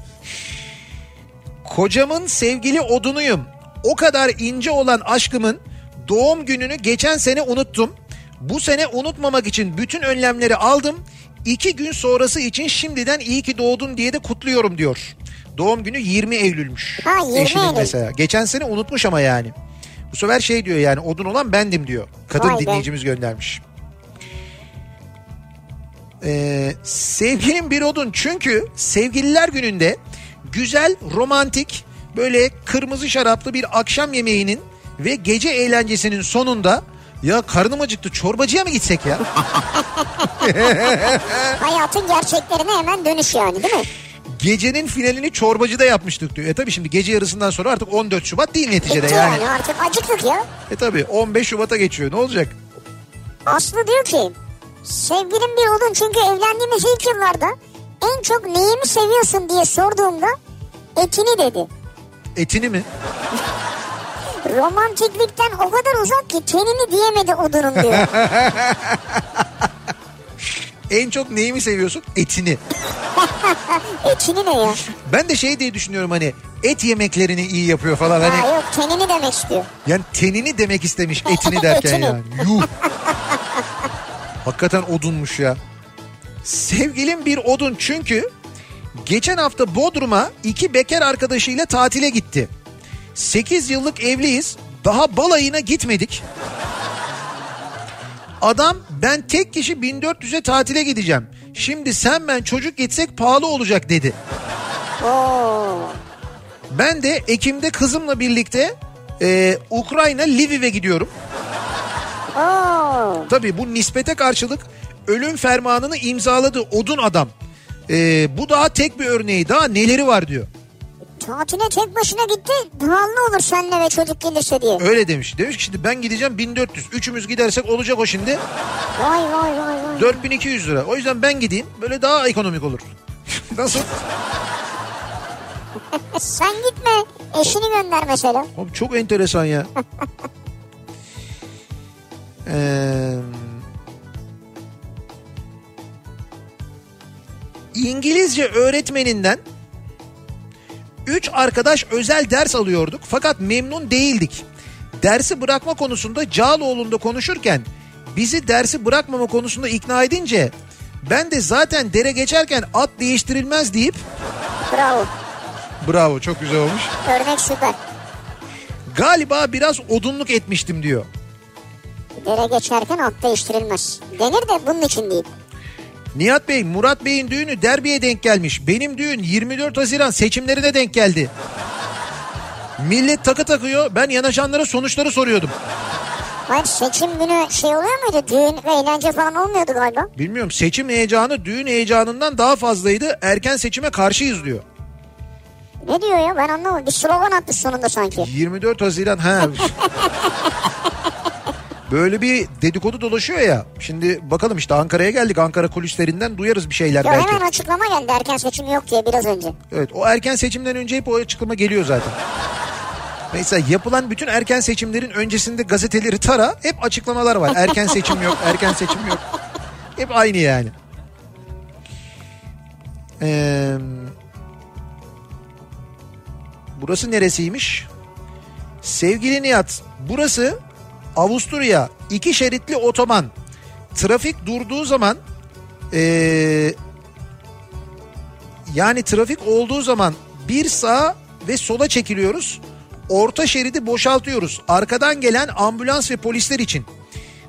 Kocamın sevgili odunuyum. O kadar ince olan aşkımın doğum gününü geçen sene unuttum. Bu sene unutmamak için bütün önlemleri aldım. İki gün sonrası için şimdiden iyi ki doğdun diye de kutluyorum diyor. Doğum günü 20 Eylül'müş. Ha, 20 Eşinin Eylül. mesela. Geçen sene unutmuş ama yani. Bu sefer şey diyor yani odun olan bendim diyor. Kadın Vay be. dinleyicimiz göndermiş. Ee, sevgilim bir odun çünkü sevgililer gününde güzel romantik böyle kırmızı şaraplı bir akşam yemeğinin ve gece eğlencesinin sonunda ya karnım acıktı çorbacıya mı gitsek ya? Hayatın gerçeklerine hemen dönüş yani değil mi? Gecenin finalini çorbacıda yapmıştık diyor. E tabi şimdi gece yarısından sonra artık 14 Şubat değil neticede Bitti yani. yani artık acıktık ya. E tabi 15 Şubat'a geçiyor ne olacak? Aslı diyor ki sevgilim bir odun çünkü evlendiğimiz ilk yıllarda en çok neyimi seviyorsun diye sorduğumda etini dedi. Etini mi? Romantiklikten o kadar uzak ki tenini diyemedi odunun diyor. En çok neyimi seviyorsun? Etini. etini ne ya? Ben de şey diye düşünüyorum hani et yemeklerini iyi yapıyor falan hani. Ha yok tenini demek istiyor. Yani tenini demek istemiş etini derken Etini. yani. Yuh. Hakikaten odunmuş ya. Sevgilim bir odun çünkü geçen hafta Bodrum'a iki bekar arkadaşıyla tatile gitti. 8 yıllık evliyiz. Daha balayına gitmedik. Adam ben tek kişi 1400'e tatile gideceğim. Şimdi sen ben çocuk gitsek pahalı olacak dedi. Oo. Ben de Ekim'de kızımla birlikte e, Ukrayna Lviv'e gidiyorum. Tabii bu nispete karşılık ölüm fermanını imzaladı odun adam. E, bu daha tek bir örneği daha neleri var diyor. Tatile tek başına gitti pahalı olur seninle ve çocuk gelirse diye. Öyle demiş. Demiş ki şimdi ben gideceğim 1400. Üçümüz gidersek olacak o şimdi Vay vay vay vay. 4200 lira. O yüzden ben gideyim böyle daha ekonomik olur. Nasıl? Sen gitme eşini gönder mesela. Oğlum çok enteresan ya. Ee, İngilizce öğretmeninden üç arkadaş özel ders alıyorduk fakat memnun değildik. Dersi bırakma konusunda Cağaloğlu'nda konuşurken bizi dersi bırakmama konusunda ikna edince ben de zaten dere geçerken at değiştirilmez deyip Bravo. bravo çok güzel olmuş. Örnek süper. Galiba biraz odunluk etmiştim diyor. Dere geçerken at değiştirilmez. Denir de bunun için değil. Nihat Bey, Murat Bey'in düğünü derbiye denk gelmiş. Benim düğün 24 Haziran seçimlerine denk geldi. Millet takı takıyor. Ben yanaşanlara sonuçları soruyordum. Hayır seçim günü şey oluyor muydu? Düğün ve eğlence falan olmuyordu galiba. Bilmiyorum seçim heyecanı düğün heyecanından daha fazlaydı. Erken seçime karşıyız diyor. Ne diyor ya ben anlamadım. Bir slogan attı sonunda sanki. 24 Haziran ha. Böyle bir dedikodu dolaşıyor ya. Şimdi bakalım işte Ankara'ya geldik. Ankara kulislerinden duyarız bir şeyler Ya belki. hemen açıklama geldi erken seçim yok diye biraz önce. Evet o erken seçimden önce hep o açıklama geliyor zaten. Mesela yapılan bütün erken seçimlerin öncesinde gazeteleri tara hep açıklamalar var. Erken seçim yok, erken seçim yok. Hep aynı yani. Ee, burası neresiymiş? Sevgili Nihat, burası Avusturya iki şeritli otoban. Trafik durduğu zaman ee, yani trafik olduğu zaman bir sağa ve sola çekiliyoruz. Orta şeridi boşaltıyoruz. Arkadan gelen ambulans ve polisler için.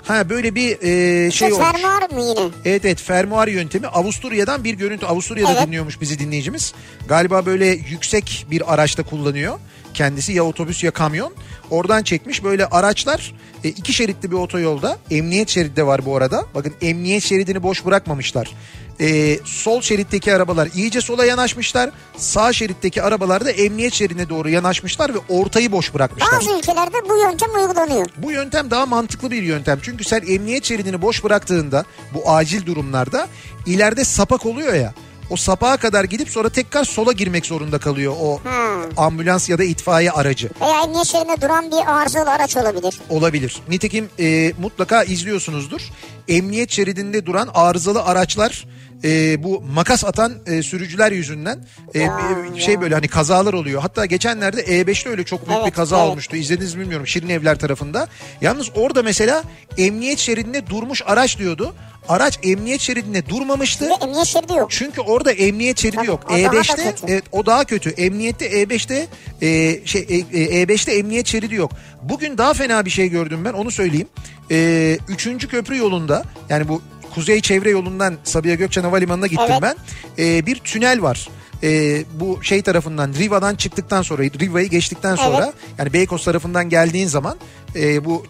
Ha böyle bir e, şey Şey olmuş. fermuar mı yine? Evet evet fermuar yöntemi Avusturya'dan bir görüntü. Avusturya'da Evet. dinliyormuş bizi dinleyicimiz. Galiba böyle yüksek bir araçta kullanıyor. Kendisi ya otobüs ya kamyon. Oradan çekmiş böyle araçlar e, iki şeritli bir otoyolda. Emniyet şeridi de var bu arada. Bakın emniyet şeridini boş bırakmamışlar. E, sol şeritteki arabalar iyice sola yanaşmışlar. Sağ şeritteki arabalar da emniyet şeridine doğru yanaşmışlar ve ortayı boş bırakmışlar. Bazı ülkelerde bu yöntem uygulanıyor. Bu yöntem daha mantıklı bir yöntem. Çünkü sen emniyet şeridini boş bıraktığında bu acil durumlarda ileride sapak oluyor ya. O sapağa kadar gidip sonra tekrar sola girmek zorunda kalıyor o Ha. ambulans ya da itfaiye aracı. Veya emniyet şeridinde duran bir arızalı araç olabilir. Olabilir. Nitekim e, mutlaka izliyorsunuzdur. Emniyet şeridinde duran arızalı araçlar e, bu makas atan e, sürücüler yüzünden e, Ya, şey böyle hani kazalar oluyor. Hatta geçenlerde E5'te öyle çok büyük Evet, bir kaza evet. olmuştu. İzlediniz mi bilmiyorum Şirin Evler tarafında. Yalnız orada mesela emniyet şeridinde durmuş araç diyordu. Araç emniyet şeridinde durmamıştı. Ve emniyet şeridi yok. Çünkü orada emniyet şeridi Tabii, yok. o daha da E5'te kötü. evet o daha kötü. Emniyette E5'te e, şey e, e, E5'te emniyet şeridi yok. Bugün daha fena bir şey gördüm ben onu söyleyeyim. E, üçüncü köprü yolunda yani bu kuzey çevre yolundan Sabiha Gökçen Havalimanı'na gittim Evet. ben. E, bir tünel var. E, bu şey tarafından Riva'dan çıktıktan sonra Riva'yı geçtikten sonra Evet. yani Beykoz tarafından geldiğin zaman e, bu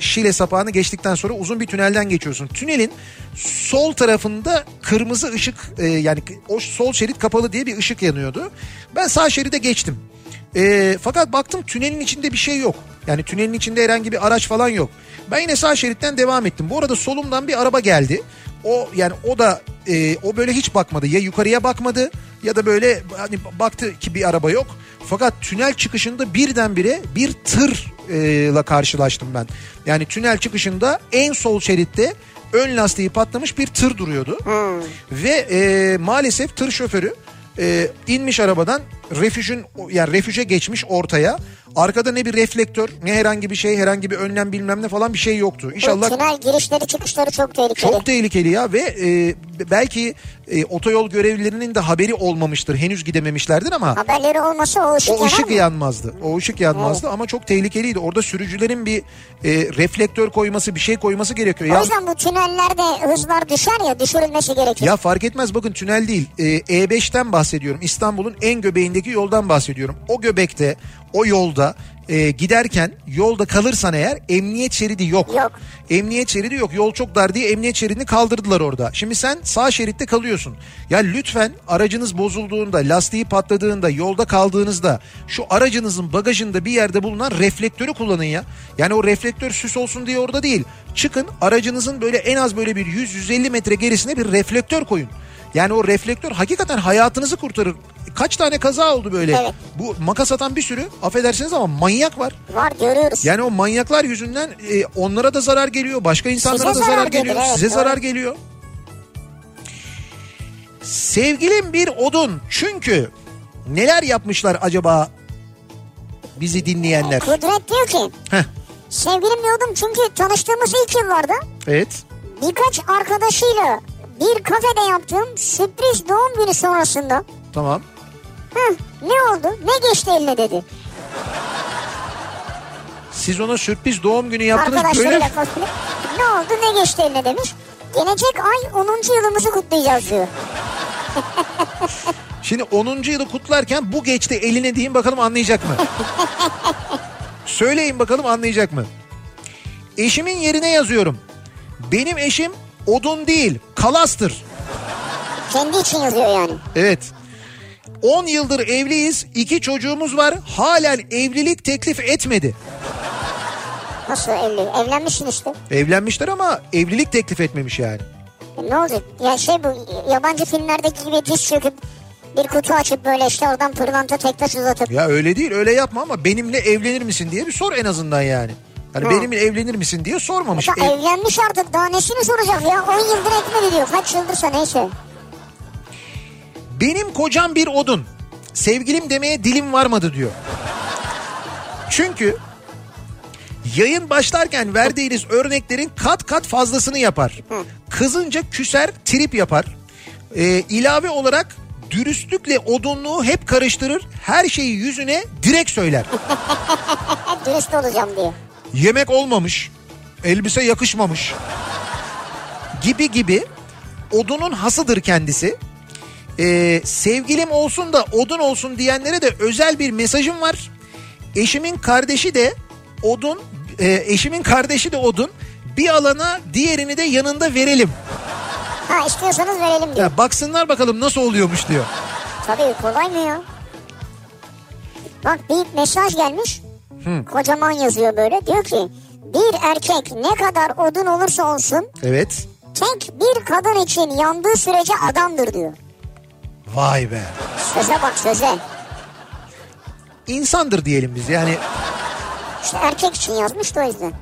Şile sapağını geçtikten sonra uzun bir tünelden geçiyorsun. Tünelin sol tarafında kırmızı ışık e, yani o sol şerit kapalı diye bir ışık yanıyordu. Ben sağ şeride geçtim. E, fakat baktım tünelin içinde bir şey yok. Yani tünelin içinde herhangi bir araç falan yok. Ben yine sağ şeritten devam ettim. Bu arada solumdan bir araba geldi. O yani o da e, o böyle hiç bakmadı. Ya yukarıya bakmadı ya da böyle hani baktı ki bir araba yok. Fakat tünel çıkışında birdenbire bir tırla karşılaştım ben. Yani tünel çıkışında en sol şeritte ön lastiği patlamış bir tır duruyordu. Ve e, maalesef tır şoförü e, inmiş arabadan refüjün yani refüje geçmiş ortaya. Arkada ne bir reflektör ne herhangi bir şey herhangi bir önlem bilmem ne falan bir şey yoktu. Bu İnşallah tünel girişleri çıkışları çok tehlikeli. çok tehlikeli ya ve e, belki e, otoyol görevlilerinin de haberi olmamıştır. Henüz gidememişlerdir ama Haberleri olmasa o ışık o ışık yanmazdı. O ışık yanmazdı ama çok tehlikeliydi. Orada sürücülerin bir e, reflektör koyması, bir şey koyması gerekiyor. O Ya, yüzden bu tünellerde hızlar düşer ya düşürülmesi gerekir. ya fark etmez bakın tünel değil. E, E5'ten bahsediyorum. İstanbul'un en göbeğindeki yoldan bahsediyorum. O göbekte, o yolda e, giderken yolda kalırsan eğer emniyet şeridi yok. Yok. Emniyet şeridi yok. Yol çok dar diye emniyet şeridini kaldırdılar orada. Şimdi sen sağ şeritte kalıyorsun. Ya lütfen aracınız bozulduğunda, lastiği patladığında, yolda kaldığınızda şu aracınızın bagajında bir yerde bulunan reflektörü kullanın ya. Yani o reflektör süs olsun diye orada değil. Çıkın aracınızın böyle en az böyle bir 100-150 metre gerisine bir reflektör koyun. Yani o reflektör hakikaten hayatınızı kurtarır. Kaç tane kaza oldu böyle. Evet. Bu makas atan bir sürü affedersiniz ama manyak var. Var görüyoruz. Yani o manyaklar yüzünden e, onlara da zarar geliyor. Başka insanlara Size da zarar, zarar gelir, geliyor. evet, Size doğru. zarar geliyor. Sevgilim bir odun. Çünkü neler yapmışlar acaba bizi dinleyenler? Kudret diyor ki Heh, sevgilim diyordum çünkü tanıştığımız ilk yıllarda evet. birkaç arkadaşıyla bir kafede yaptığım sürpriz doğum günü sonrasında Tamam. Ne oldu ne geçti eline dedi. Siz ona sürpriz doğum günü yaptınız böyle. Ne oldu ne geçti eline demiş. Gelecek ay 10. yılımızı kutlayacağız diyor. Şimdi 10. yılı kutlarken bu geçti eline deyin bakalım anlayacak mı? Söyleyin bakalım anlayacak mı? Eşimin yerine yazıyorum. Benim eşim odun değil kalastır. Kendi için yazıyor yani. Evet. 10 yıldır evliyiz. iki çocuğumuz var. Halen evlilik teklif etmedi. Nasıl evli? Evlenmişsin işte. Evlenmişler ama evlilik teklif etmemiş yani. E ne olacak? Ya şey bu yabancı filmlerdeki gibi diz çöküp bir kutu açıp böyle işte oradan pırlanta tektaş uzatıp. Ya öyle değil öyle yapma ama benimle evlenir misin diye bir sor en azından yani. Hani Ha. benimle evlenir misin diye sormamış. Ya Ev- evlenmiş artık daha nesini soracak ya? 10 yıldır etmedi diyor. Kaç yıldırsa neyse. Benim kocam bir odun. Sevgilim demeye dilim varmadı diyor. Çünkü yayın başlarken verdiğiniz örneklerin kat kat fazlasını yapar. Kızınca küser, trip yapar. Ee, ilave olarak dürüstlükle odunluğu hep karıştırır. Her şeyi yüzüne direkt söyler. Dürüst olacağım diyor. Yemek olmamış, elbise yakışmamış gibi gibi odunun hasıdır kendisi. Ee, sevgilim olsun da odun olsun diyenlere de özel bir mesajım var. Eşimin kardeşi de odun, e, eşimin kardeşi de odun. Bir alana diğerini de yanında verelim. Ha istiyorsanız verelim diyor. Ya baksınlar bakalım nasıl oluyormuş diyor. Tabii kolay mı ya? Bak bir mesaj gelmiş. Kocaman yazıyor böyle. Diyor ki bir erkek ne kadar odun olursa olsun Evet. tek bir kadın için yandığı sürece adamdır diyor. Vay be. Söze bak söze. İnsandır diyelim biz yani. İşte erkek için yazmış da o yüzden.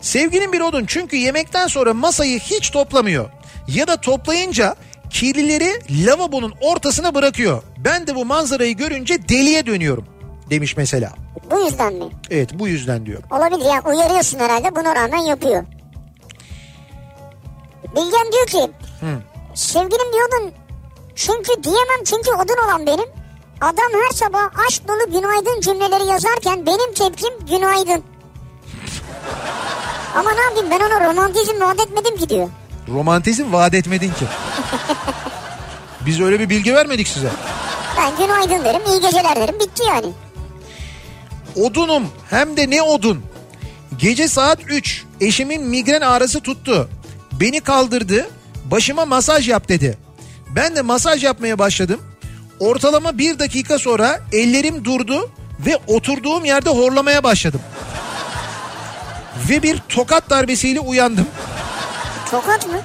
Sevgilim bir odun çünkü yemekten sonra masayı hiç toplamıyor. Ya da toplayınca kirlileri lavabonun ortasına bırakıyor. Ben de bu manzarayı görünce deliye dönüyorum demiş mesela. Bu yüzden mi? Evet bu yüzden diyor. Olabilir ya uyarıyorsun herhalde buna rağmen yapıyor. Bilgen diyor ki sevgilim diyordun çünkü diyemem çünkü odun olan benim. Adam her sabah aşk dolu günaydın cümleleri yazarken benim tepkim günaydın. Ama ne yapayım ben ona romantizm vaat etmedim ki diyor. Romantizm vaat etmedin ki. Biz öyle bir bilgi vermedik size. Ben günaydın derim iyi geceler derim bitti yani. Odunum hem de ne odun. Gece saat 3 eşimin migren ağrısı tuttu. Beni kaldırdı başıma masaj yap dedi. Ben de masaj yapmaya başladım. Ortalama bir dakika sonra ellerim durdu ve oturduğum yerde horlamaya başladım. Ve bir tokat darbesiyle uyandım. Tokat mı?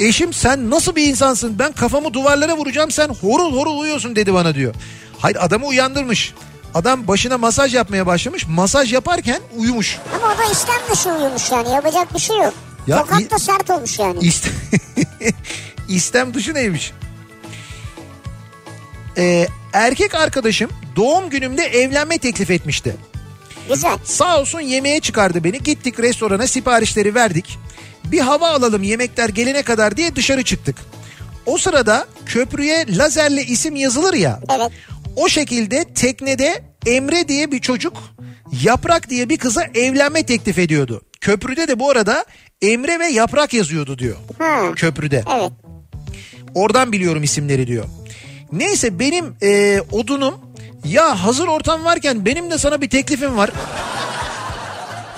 Eşim sen nasıl bir insansın ben kafamı duvarlara vuracağım sen horul horul uyuyorsun dedi bana diyor. Hayır adamı uyandırmış. Adam başına masaj yapmaya başlamış. Masaj yaparken uyumuş. Ama o da istem dışı uyumuş yani yapacak bir şey yok. Ya Tokat da sert olmuş yani. İst İstem dışı neymiş? Ee, erkek arkadaşım doğum günümde evlenme teklif etmişti. Güzel. Sağ olsun yemeğe çıkardı beni. Gittik restorana siparişleri verdik. Bir hava alalım yemekler gelene kadar diye dışarı çıktık. O sırada köprüye lazerle isim yazılır ya. Evet. O şekilde teknede Emre diye bir çocuk Yaprak diye bir kıza evlenme teklif ediyordu. Köprüde de bu arada Emre ve Yaprak yazıyordu diyor. Ha. Köprüde. Evet. Oradan biliyorum isimleri diyor. Neyse benim e, odunum ya hazır ortam varken benim de sana bir teklifim var.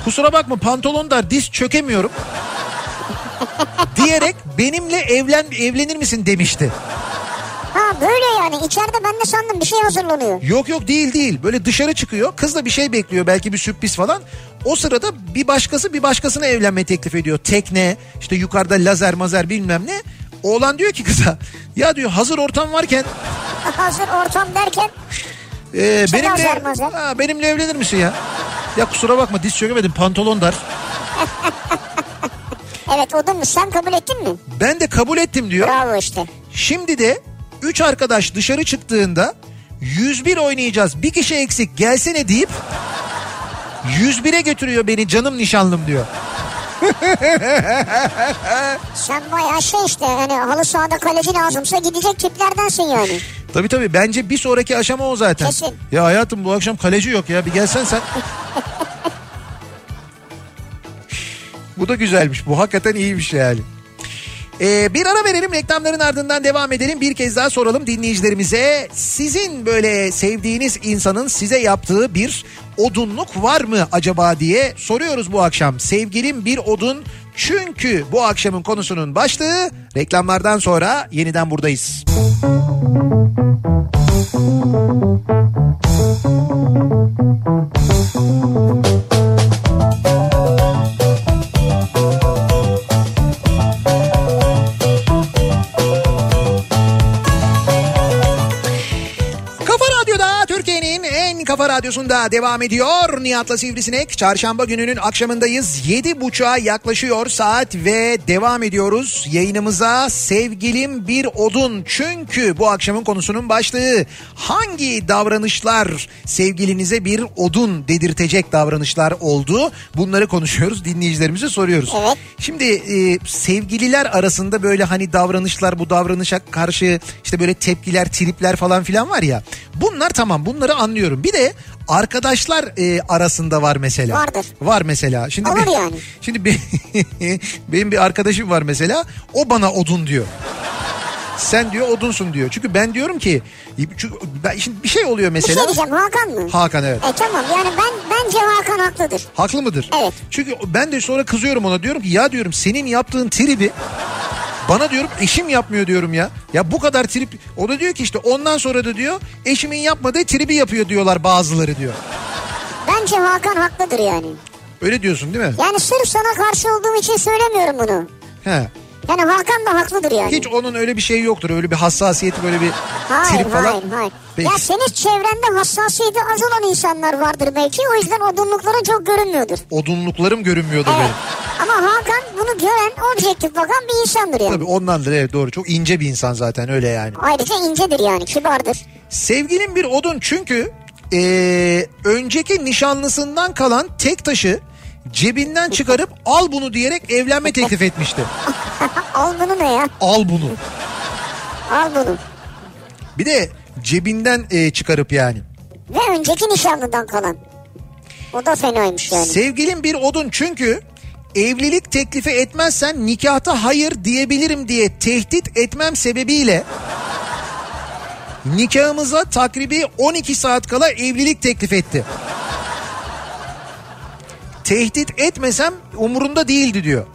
Kusura bakma pantolon dar diz çökemiyorum. diyerek benimle evlen evlenir misin demişti. Ha böyle yani içeride ben de sandım bir şey hazırlanıyor. Yok yok değil değil. Böyle dışarı çıkıyor. Kız da bir şey bekliyor. Belki bir sürpriz falan. O sırada bir başkası bir başkasına evlenme teklif ediyor. Tekne, işte yukarıda lazer mazer bilmem ne. Oğlan diyor ki kıza ya diyor hazır ortam varken hazır ortam derken İşte benimle, ha, benimle evlenir misin ya? Ya kusura bakma diz çökemedim pantolon dar. evet odunmuş sen kabul ettin mi? Ben de kabul ettim diyor. Bravo işte. Şimdi de 3 arkadaş dışarı çıktığında 101 oynayacağız bir kişi eksik gelsene deyip 101'e götürüyor beni canım nişanlım diyor. Sen bayağı şey işte hani halı sahada kaleci lazımsa gidecek tiplerdensin yani. Tabii tabii bence bir sonraki aşama o zaten. Kesin. Ya hayatım bu akşam kaleci yok ya bir gelsen sen. bu da güzelmiş bu hakikaten iyiymiş yani. Ee, bir ara verelim reklamların ardından devam edelim. Bir kez daha soralım dinleyicilerimize. Sizin böyle sevdiğiniz insanın size yaptığı bir odunluk var mı acaba diye soruyoruz bu akşam. Sevgilim bir odun çünkü bu akşamın konusunun başlığı reklamlardan sonra yeniden buradayız. Kafa radyosunda devam ediyor. Nihat'la Sivrisinek. Çarşamba gününün akşamındayız. Yedi buçuğa yaklaşıyor saat ve devam ediyoruz. Yayınımıza sevgilim bir odun. Çünkü bu akşamın konusunun başlığı hangi davranışlar sevgilinize bir odun dedirtecek davranışlar oldu? Bunları konuşuyoruz. Dinleyicilerimize soruyoruz. Evet. Şimdi e, sevgililer arasında böyle hani davranışlar bu davranışa karşı işte böyle tepkiler tripler falan filan var ya. Bunlar tamam bunları anlıyorum. Bir de arkadaşlar e, arasında var mesela. Vardır. Var mesela. Şimdi Olur yani. Şimdi be- benim bir arkadaşım var mesela. O bana odun diyor. Sen diyor odunsun diyor. Çünkü ben diyorum ki çünkü ben, şimdi bir şey oluyor Bir şey mesela. diyeceğim Hakan mı? Hakan evet. E tamam yani ben bence Hakan haklıdır. Haklı mıdır? Evet. Çünkü ben de sonra kızıyorum ona diyorum ki ya diyorum senin yaptığın tribi bana diyorum eşim yapmıyor diyorum ya. Ya bu kadar trip o da diyor ki işte ondan sonra da diyor eşimin yapmadığı tribi yapıyor diyorlar bazıları diyor. Bence Hakan haklıdır yani. Öyle diyorsun değil mi? Yani sırf sana karşı olduğum için söylemiyorum bunu. He. Yani Hakan da haklıdır yani. Hiç onun öyle bir şeyi yoktur. Öyle bir hassasiyeti böyle bir Hayır trip falan. hayır hayır. Ya senin çevrende hassasiyeti az olan insanlar vardır belki. O yüzden odunlukların çok görünmüyordur. Odunluklarım görünmüyordur Evet. benim. Ama Hakan bunu gören objektif bakan bir insandır yani. Tabii ondandır evet doğru. Çok ince bir insan zaten öyle yani. Ayrıca incedir yani kibardır. Sevgilim bir odun çünkü eee, önceki nişanlısından kalan tek taşı cebinden çıkarıp al bunu diyerek evlenme teklif etmişti. Al bunu ne ya? Al bunu. Al bunu. Bir de cebinden eee, çıkarıp yani. Ve önceki nişanlıdan kalan. O da fenaymış yani. Sevgilim bir odun çünkü evlilik teklifi etmezsen nikahta hayır diyebilirim diye tehdit etmem sebebiyle nikahımıza takribi 12 saat kala evlilik teklif etti. Tehdit etmesem umurunda değildi diyor.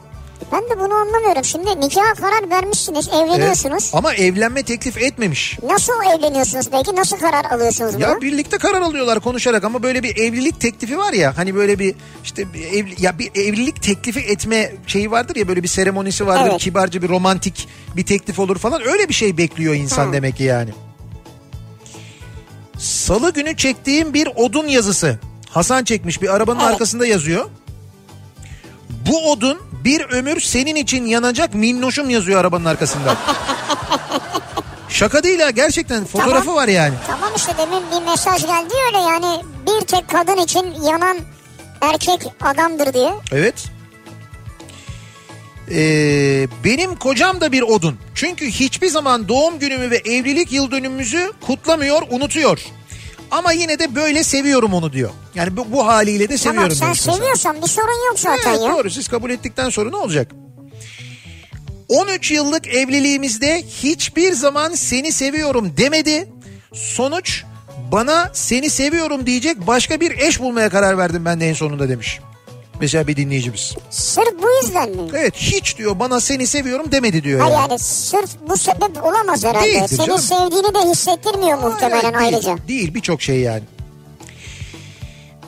Ben de bunu anlamıyorum. Şimdi nikaha karar vermişsiniz, evleniyorsunuz. Evet, ama evlenme teklif etmemiş. Nasıl evleniyorsunuz peki? Nasıl karar alıyorsunuz bunu? Ya birlikte karar alıyorlar konuşarak ama böyle bir evlilik teklifi var ya hani böyle bir işte bir ev, ya bir evlilik teklifi etme şeyi vardır ya böyle bir seremonisi vardır Evet. kibarca bir romantik bir teklif olur falan öyle bir şey bekliyor insan Hı. demek ki yani. Salı günü çektiğim bir odun yazısı. Hasan çekmiş bir arabanın Evet. arkasında yazıyor. Bu odun bir ömür senin için yanacak minnoşum yazıyor arabanın arkasında. Şaka değil ha gerçekten fotoğrafı Tamam. var yani. Tamam işte demin bir mesaj geldi öyle yani bir tek kadın için yanan erkek adamdır diye. Evet. Ee, benim kocam da bir odun. Çünkü hiçbir zaman doğum günümü ve evlilik yıl dönümümüzü kutlamıyor, unutuyor. Ama yine de böyle seviyorum onu diyor. Yani bu, bu haliyle de seviyorum. tamam sen mesela. seviyorsan bir sorun yok zaten Evet, ya. doğru siz kabul ettikten sonra ne olacak? 13 yıllık evliliğimizde hiçbir zaman seni seviyorum demedi. Sonuç bana seni seviyorum diyecek başka bir eş bulmaya karar verdim ben de en sonunda demiş. Mesela bir dinleyicimiz. Sırf bu yüzden mi? Evet hiç diyor bana seni seviyorum demedi diyor. Hayır yani. yani sırf bu sebep olamaz herhalde. Değildir Seni canım. sevdiğini de hissettirmiyor muhtemelen Evet, değil, ayrıca. Değil birçok şey yani.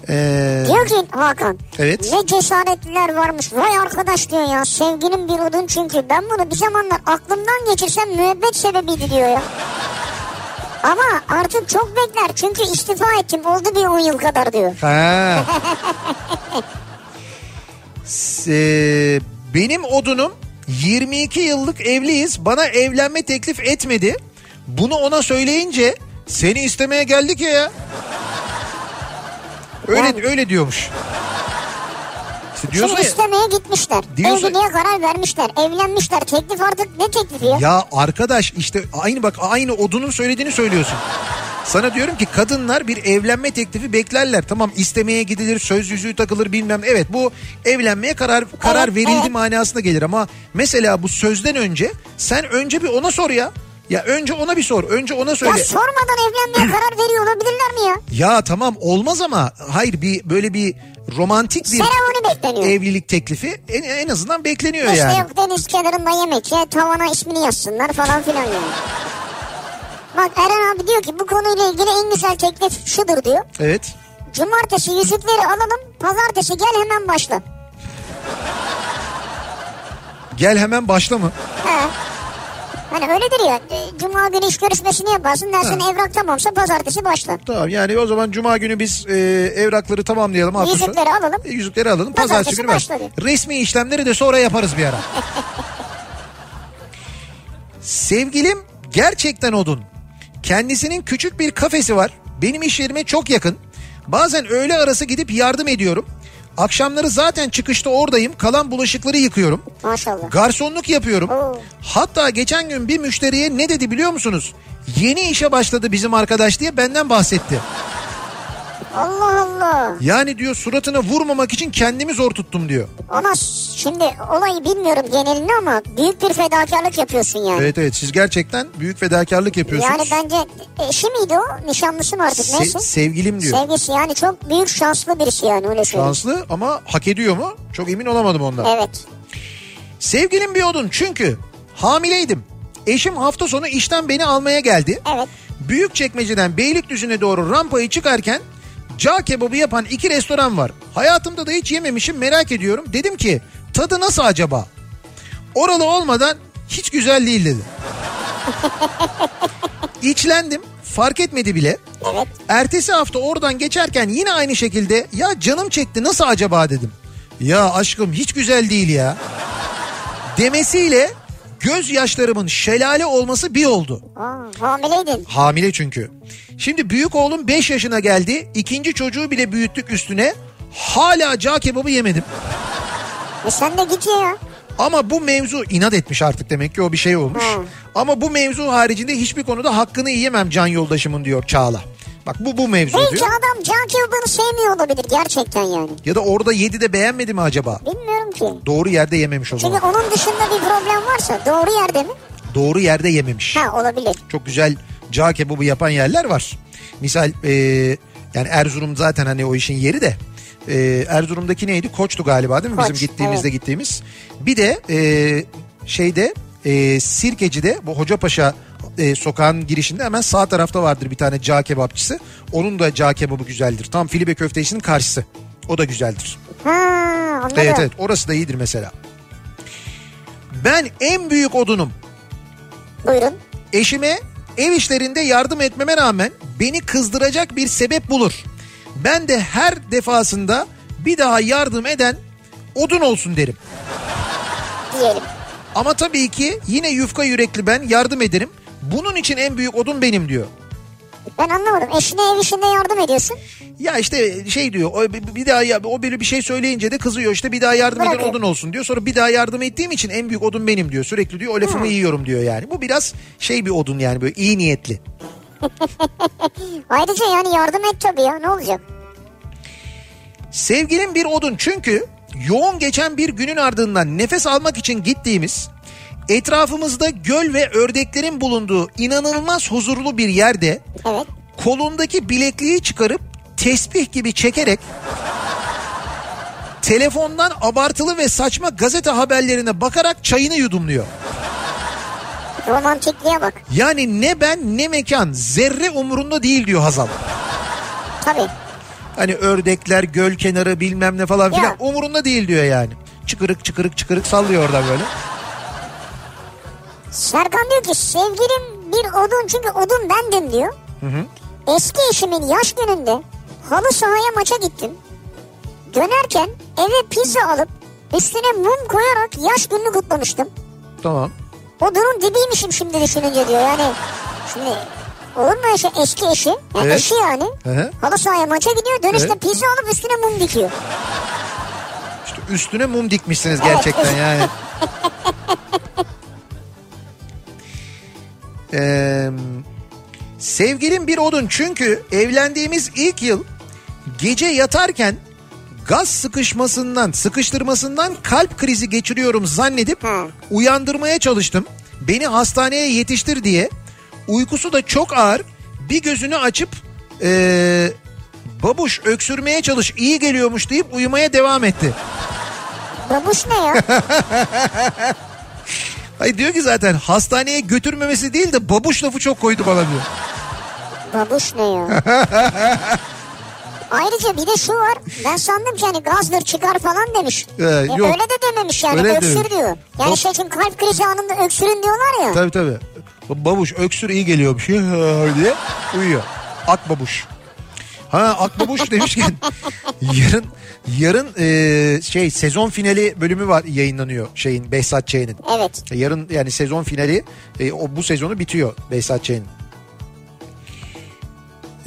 Ee, Diyor ki Hakan. Evet. Ne cesaretliler varmış. Vay arkadaş diyor ya. Sevgilim bir odun çünkü. Ben bunu bir zamanlar aklımdan geçirsem müebbet sebebiydi diyor ya. Ama artık çok bekler çünkü istifa ettim oldu bir 10 yıl kadar diyor. Ha. S- benim odunum 22 yıllık evliyiz. Bana evlenme teklif etmedi. Bunu ona söyleyince seni istemeye geldik ya ya. Öyle Yani- öyle diyormuş. İşte diyorsun Şimdi ya, istemeye gitmişler. Diyorsun- Evliliğe karar vermişler. Evlenmişler. Teklif artık ne teklifi ya? ya arkadaş işte aynı bak aynı odunun söylediğini söylüyorsun. Sana diyorum ki kadınlar bir evlenme teklifi beklerler. Tamam istemeye gidilir, söz yüzüğü takılır bilmem. Evet bu evlenmeye karar karar Evet, verildi evet. manasına gelir ama mesela bu sözden önce sen önce bir ona sor ya. Ya önce ona bir sor. Önce ona söyle. Ya sormadan evlenmeye karar veriyor olabilirler mi ya? Ya tamam olmaz ama hayır bir böyle bir romantik bir evlilik teklifi en, en azından bekleniyor İşte yani. yok deniz kenarında yemek ye tavana ismini yazsınlar falan filan yani. Bak Eren abi diyor ki bu konuyla ilgili en güzel teklif şudur diyor. Evet. Cumartesi yüzükleri alalım pazartesi gel hemen başla. Gel hemen başla mı? He. Hani öyledir ya. e, Cuma günü iş görüşmesini yaparsın dersin evrak tamamsa pazartesi başla. Tamam yani o zaman cuma günü biz e, evrakları tamamlayalım. sonu. Yüzükleri alalım. E, yüzükleri alalım. Pazartesi, Pazartesi günü baş. başladı. Resmi işlemleri de sonra yaparız bir ara. Sevgilim gerçekten odun. Kendisinin küçük bir kafesi var. Benim iş yerime çok yakın. Bazen öğle arası gidip yardım ediyorum. Akşamları zaten çıkışta oradayım. Kalan bulaşıkları yıkıyorum. Maşallah. Garsonluk yapıyorum. Oo. Hatta geçen gün bir müşteriye ne dedi biliyor musunuz? Yeni işe başladı bizim arkadaş diye benden bahsetti. Allah Allah. Yani diyor suratına vurmamak için kendimi zor tuttum diyor. Ama şimdi olayı bilmiyorum genelini ama büyük bir fedakarlık yapıyorsun yani. Evet evet siz gerçekten büyük fedakarlık yapıyorsunuz. Yani bence eşi miydi o? Nişanlısı mı artık Se- neyse? sevgilim diyor. Sevgisi yani çok büyük şanslı birisi yani öyle söyleyeyim. Şanslı ama hak ediyor mu? Çok emin olamadım ondan. Evet. Sevgilim bir odun çünkü hamileydim. Eşim hafta sonu işten beni almaya geldi. Evet. Büyük çekmeceden Beylikdüzü'ne doğru rampayı çıkarken cağ kebabı yapan iki restoran var. Hayatımda da hiç yememişim merak ediyorum. Dedim ki tadı nasıl acaba? Oralı olmadan hiç güzel değil dedi. İçlendim fark etmedi bile. Evet. Ertesi hafta oradan geçerken yine aynı şekilde ya canım çekti nasıl acaba dedim. Ya aşkım hiç güzel değil ya. Demesiyle gözyaşlarımın şelale olması bir oldu. Aa, hamileydin. Hamile çünkü. Şimdi büyük oğlum 5 yaşına geldi. İkinci çocuğu bile büyüttük üstüne. Hala cağ kebabı yemedim. E sen de git ya. Ama bu mevzu inat etmiş artık demek ki o bir şey olmuş. Hı. Ama bu mevzu haricinde hiçbir konuda hakkını yiyemem can yoldaşımın diyor Çağla. Bak bu bu mevzu Belki diyor. adam can kebabını sevmiyor olabilir gerçekten yani. Ya da orada yedi de beğenmedi mi acaba? Bilmiyorum ki. Doğru yerde yememiş o Çünkü zaman. onun dışında bir problem varsa doğru yerde mi? Doğru yerde yememiş. Ha olabilir. Çok güzel cağ kebabı yapan yerler var. Misal e, yani Erzurum zaten hani o işin yeri de. E, Erzurum'daki neydi? Koç'tu galiba değil mi? Koç, Bizim gittiğimizde evet. gittiğimiz. Bir de e, şeyde e, Sirkeci'de bu Hocapaşa e, sokağın girişinde hemen sağ tarafta vardır bir tane cağ kebapçısı. Onun da cağ kebabı güzeldir. Tam Filibe köftesinin karşısı. O da güzeldir. Ha anladım. Evet evet orası da iyidir mesela. Ben en büyük odunum. Buyurun. Eşime ev işlerinde yardım etmeme rağmen beni kızdıracak bir sebep bulur. Ben de her defasında bir daha yardım eden odun olsun derim. Diyelim. Ama tabii ki yine yufka yürekli ben yardım ederim. Bunun için en büyük odun benim diyor. Ben anlamadım. Eşine ev işinde yardım ediyorsun. Ya işte şey diyor o bir daha ya- o böyle bir şey söyleyince de kızıyor işte bir daha yardım eden Bırakıyor. odun olsun diyor. Sonra bir daha yardım ettiğim için en büyük odun benim diyor. Sürekli diyor o lafımı yiyorum diyor yani. Bu biraz şey bir odun yani böyle iyi niyetli. Ayrıca yani yardım et tabii ya ne olacak? Sevgilim bir odun çünkü yoğun geçen bir günün ardından nefes almak için gittiğimiz etrafımızda göl ve ördeklerin bulunduğu inanılmaz huzurlu bir yerde Evet. kolundaki bilekliği çıkarıp tesbih gibi çekerek telefondan abartılı ve saçma gazete haberlerine bakarak çayını yudumluyor. Romantikliğe bak. Yani ne ben ne mekan zerre umurunda değil diyor Hazal. Tabii. Hani ördekler, göl kenarı bilmem ne falan filan umurunda değil diyor yani. Çıkırık çıkırık çıkırık sallıyor orada böyle. Serkan diyor ki sevgilim bir odun çünkü odun bendim diyor. Eski eşimin yaş gününde halı sahaya maça gittim. Dönerken eve pizza alıp üstüne mum koyarak yaş gününü kutlamıştım. Tamam. Odunun dibiymişim şimdi düşününce diyor yani. Şimdi olur mu eşi, eski eşi? Yani Evet. Eşi yani. Hı hı. Halı sahaya maça gidiyor dönüşte Evet. pizza alıp üstüne mum dikiyor. İşte üstüne mum dikmişsiniz gerçekten yani. Ee, sevgilim bir odun çünkü evlendiğimiz ilk yıl gece yatarken gaz sıkışmasından sıkıştırmasından kalp krizi geçiriyorum zannedip Ha. uyandırmaya çalıştım. Beni hastaneye yetiştir diye uykusu da çok ağır bir gözünü açıp ee, babuş öksürmeye çalış iyi geliyormuş deyip uyumaya devam etti. Babuş ne ya? Hayır diyor ki zaten hastaneye götürmemesi değil de babuş lafı çok koydu bana diyor. Babuş ne ya? Ayrıca bir de şu var. Ben sandım ki hani gazdır çıkar falan demiş. Ee, E, yok. Öyle de dememiş yani Öyle öksür demiş. diyor. Yani şey için kalp krizi anında öksürün diyorlar ya. Tabii tabii. Babuş öksür iyi geliyormuş diye uyuyor. Ak babuş. Ha ak babuş demişken yarın yarın e, şey sezon finali bölümü var yayınlanıyor şeyin Behzat Ç'nin. Evet. Yarın yani sezon finali e, o bu sezonu bitiyor Behzat Ç'nin.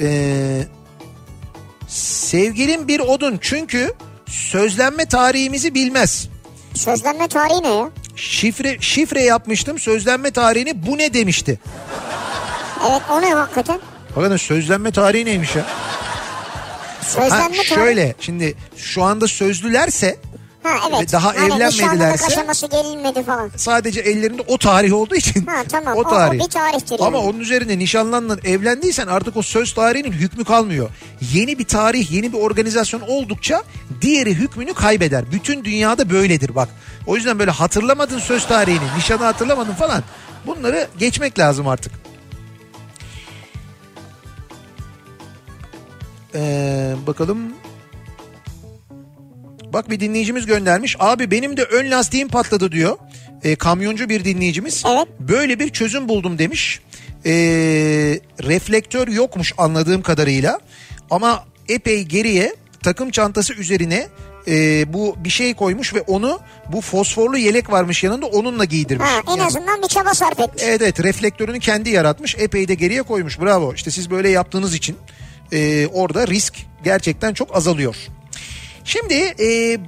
Ee, sevgilim bir odun çünkü sözlenme tarihimizi bilmez. Sözlenme tarihi ne ya? Şifre şifre yapmıştım sözlenme tarihini bu ne demişti. Evet o ne hakikaten? Bakın sözlenme tarihi neymiş ya? Sözlenme Ha, şöyle şimdi şu anda sözlülerse Ha evet. Ve daha hani evlenmedilerse- aşaması gelinmedi falan. sadece ellerinde o tarih olduğu için Ha tamam o o, tarih. o bir tarihtir Ama yani. onun üzerine nişanlandın evlendiysen artık o söz tarihinin hükmü kalmıyor. Yeni bir tarih yeni bir organizasyon oldukça diğeri hükmünü kaybeder. Bütün dünyada böyledir bak. O yüzden böyle hatırlamadın söz tarihini nişanı hatırlamadın falan bunları geçmek lazım artık. Ee, bakalım. Bak bir dinleyicimiz göndermiş. Abi benim de ön lastiğim patladı diyor. Ee, kamyoncu bir dinleyicimiz. Evet. Böyle bir çözüm buldum demiş. Ee, reflektör yokmuş anladığım kadarıyla. Ama epey geriye takım çantası üzerine e, bu bir şey koymuş ve onu bu fosforlu yelek varmış yanında onunla giydirmiş. Ha en Yani- azından bir çaba sarf etmiş. Evet evet reflektörünü kendi yaratmış epey de geriye koymuş bravo işte siz böyle yaptığınız için e, orada risk gerçekten çok azalıyor. Şimdi e,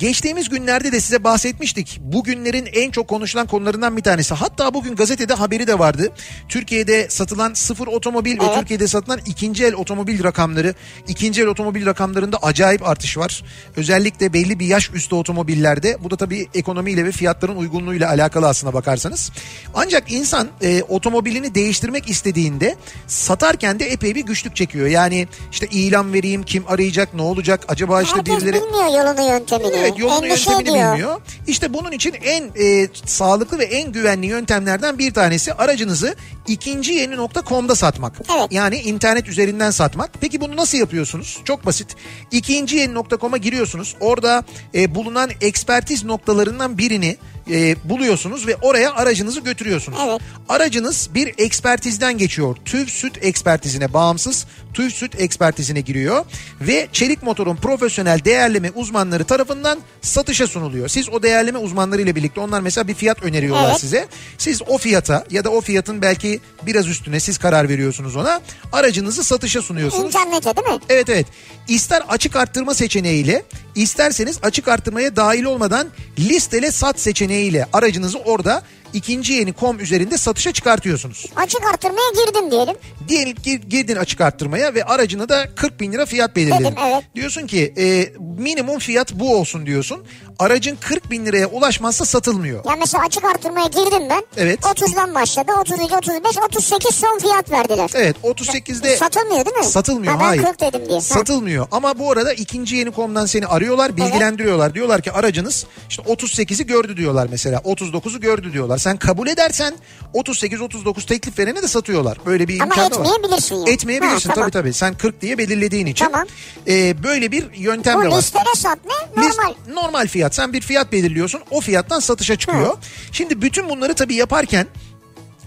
geçtiğimiz günlerde de size bahsetmiştik. Bugünlerin en çok konuşulan konularından bir tanesi. Hatta bugün gazetede haberi de vardı. Türkiye'de satılan sıfır otomobil ve Evet. Türkiye'de satılan ikinci el otomobil rakamları ikinci el otomobil rakamlarında acayip artış var. Özellikle belli bir yaş üstü otomobillerde. Bu da tabii ekonomiyle ve fiyatların uygunluğuyla alakalı aslına bakarsanız. Ancak insan e, otomobilini değiştirmek istediğinde satarken de epey bir güçlük çekiyor. Yani işte ilan vereyim kim arayacak ne olacak? Acaba işte Herkes birileri bilmiyor yolunu yöntemini. Evet yolunu Endişe yöntemini ediyor. bilmiyor. İşte bunun için en e, sağlıklı ve en güvenli yöntemlerden bir tanesi aracınızı ikinci yeni.com'da satmak. Evet. Yani internet üzerinden satmak. Peki bunu nasıl yapıyorsunuz? Çok basit. İkinci yeni.com'a giriyorsunuz. Orada e, bulunan ekspertiz noktalarından birini e, buluyorsunuz ve oraya aracınızı götürüyorsunuz. Evet. Aracınız bir ekspertizden geçiyor. TÜV süt ekspertizine bağımsız TÜV süt ekspertizine giriyor ve çelik motorun profesyonel değerleme uzmanları tarafından satışa sunuluyor. Siz o değerleme uzmanları ile birlikte onlar mesela bir fiyat öneriyorlar Evet. size. Siz o fiyata ya da o fiyatın belki biraz üstüne siz karar veriyorsunuz ona. Aracınızı satışa sunuyorsunuz. İnternete değil mi? Evet evet. İster açık arttırma seçeneğiyle isterseniz açık arttırmaya dahil olmadan listele sat seçeneğiyle aracınızı orada ikinci yeni kom üzerinde satışa çıkartıyorsunuz. Açık artırmaya girdim diyelim. Diyelim ki girdin açık arttırmaya ve aracına da 40 bin lira fiyat belirledin. Dedim, evet. Diyorsun ki e, minimum fiyat bu olsun diyorsun. Aracın 40 bin liraya ulaşmazsa satılmıyor. Ya mesela açık artırmaya girdim ben. Evet. 30'dan başladı. 32, 35, 38 son fiyat verdiler. Evet 38'de Satılmıyor değil mi? Satılmıyor ha, ben hayır. 40 dedim diye. Satılmıyor ama bu arada ikinci yeni komdan seni arıyorlar bilgilendiriyorlar. Diyorlar ki aracınız işte 38'i gördü diyorlar mesela 39'u gördü diyorlar. Sen kabul edersen 38-39 teklif verene de satıyorlar. Böyle bir Ama imkan var. etmeyebilirsin yani. Etmeyebilirsin Ha, tabii tamam. tabii. Sen 40 diye belirlediğin için. Tamam. Ee, böyle bir yöntem Bu de var. listele sat ne? List- Normal. normal fiyat. Sen bir fiyat belirliyorsun. O fiyattan satışa çıkıyor. Şimdi bütün bunları tabii yaparken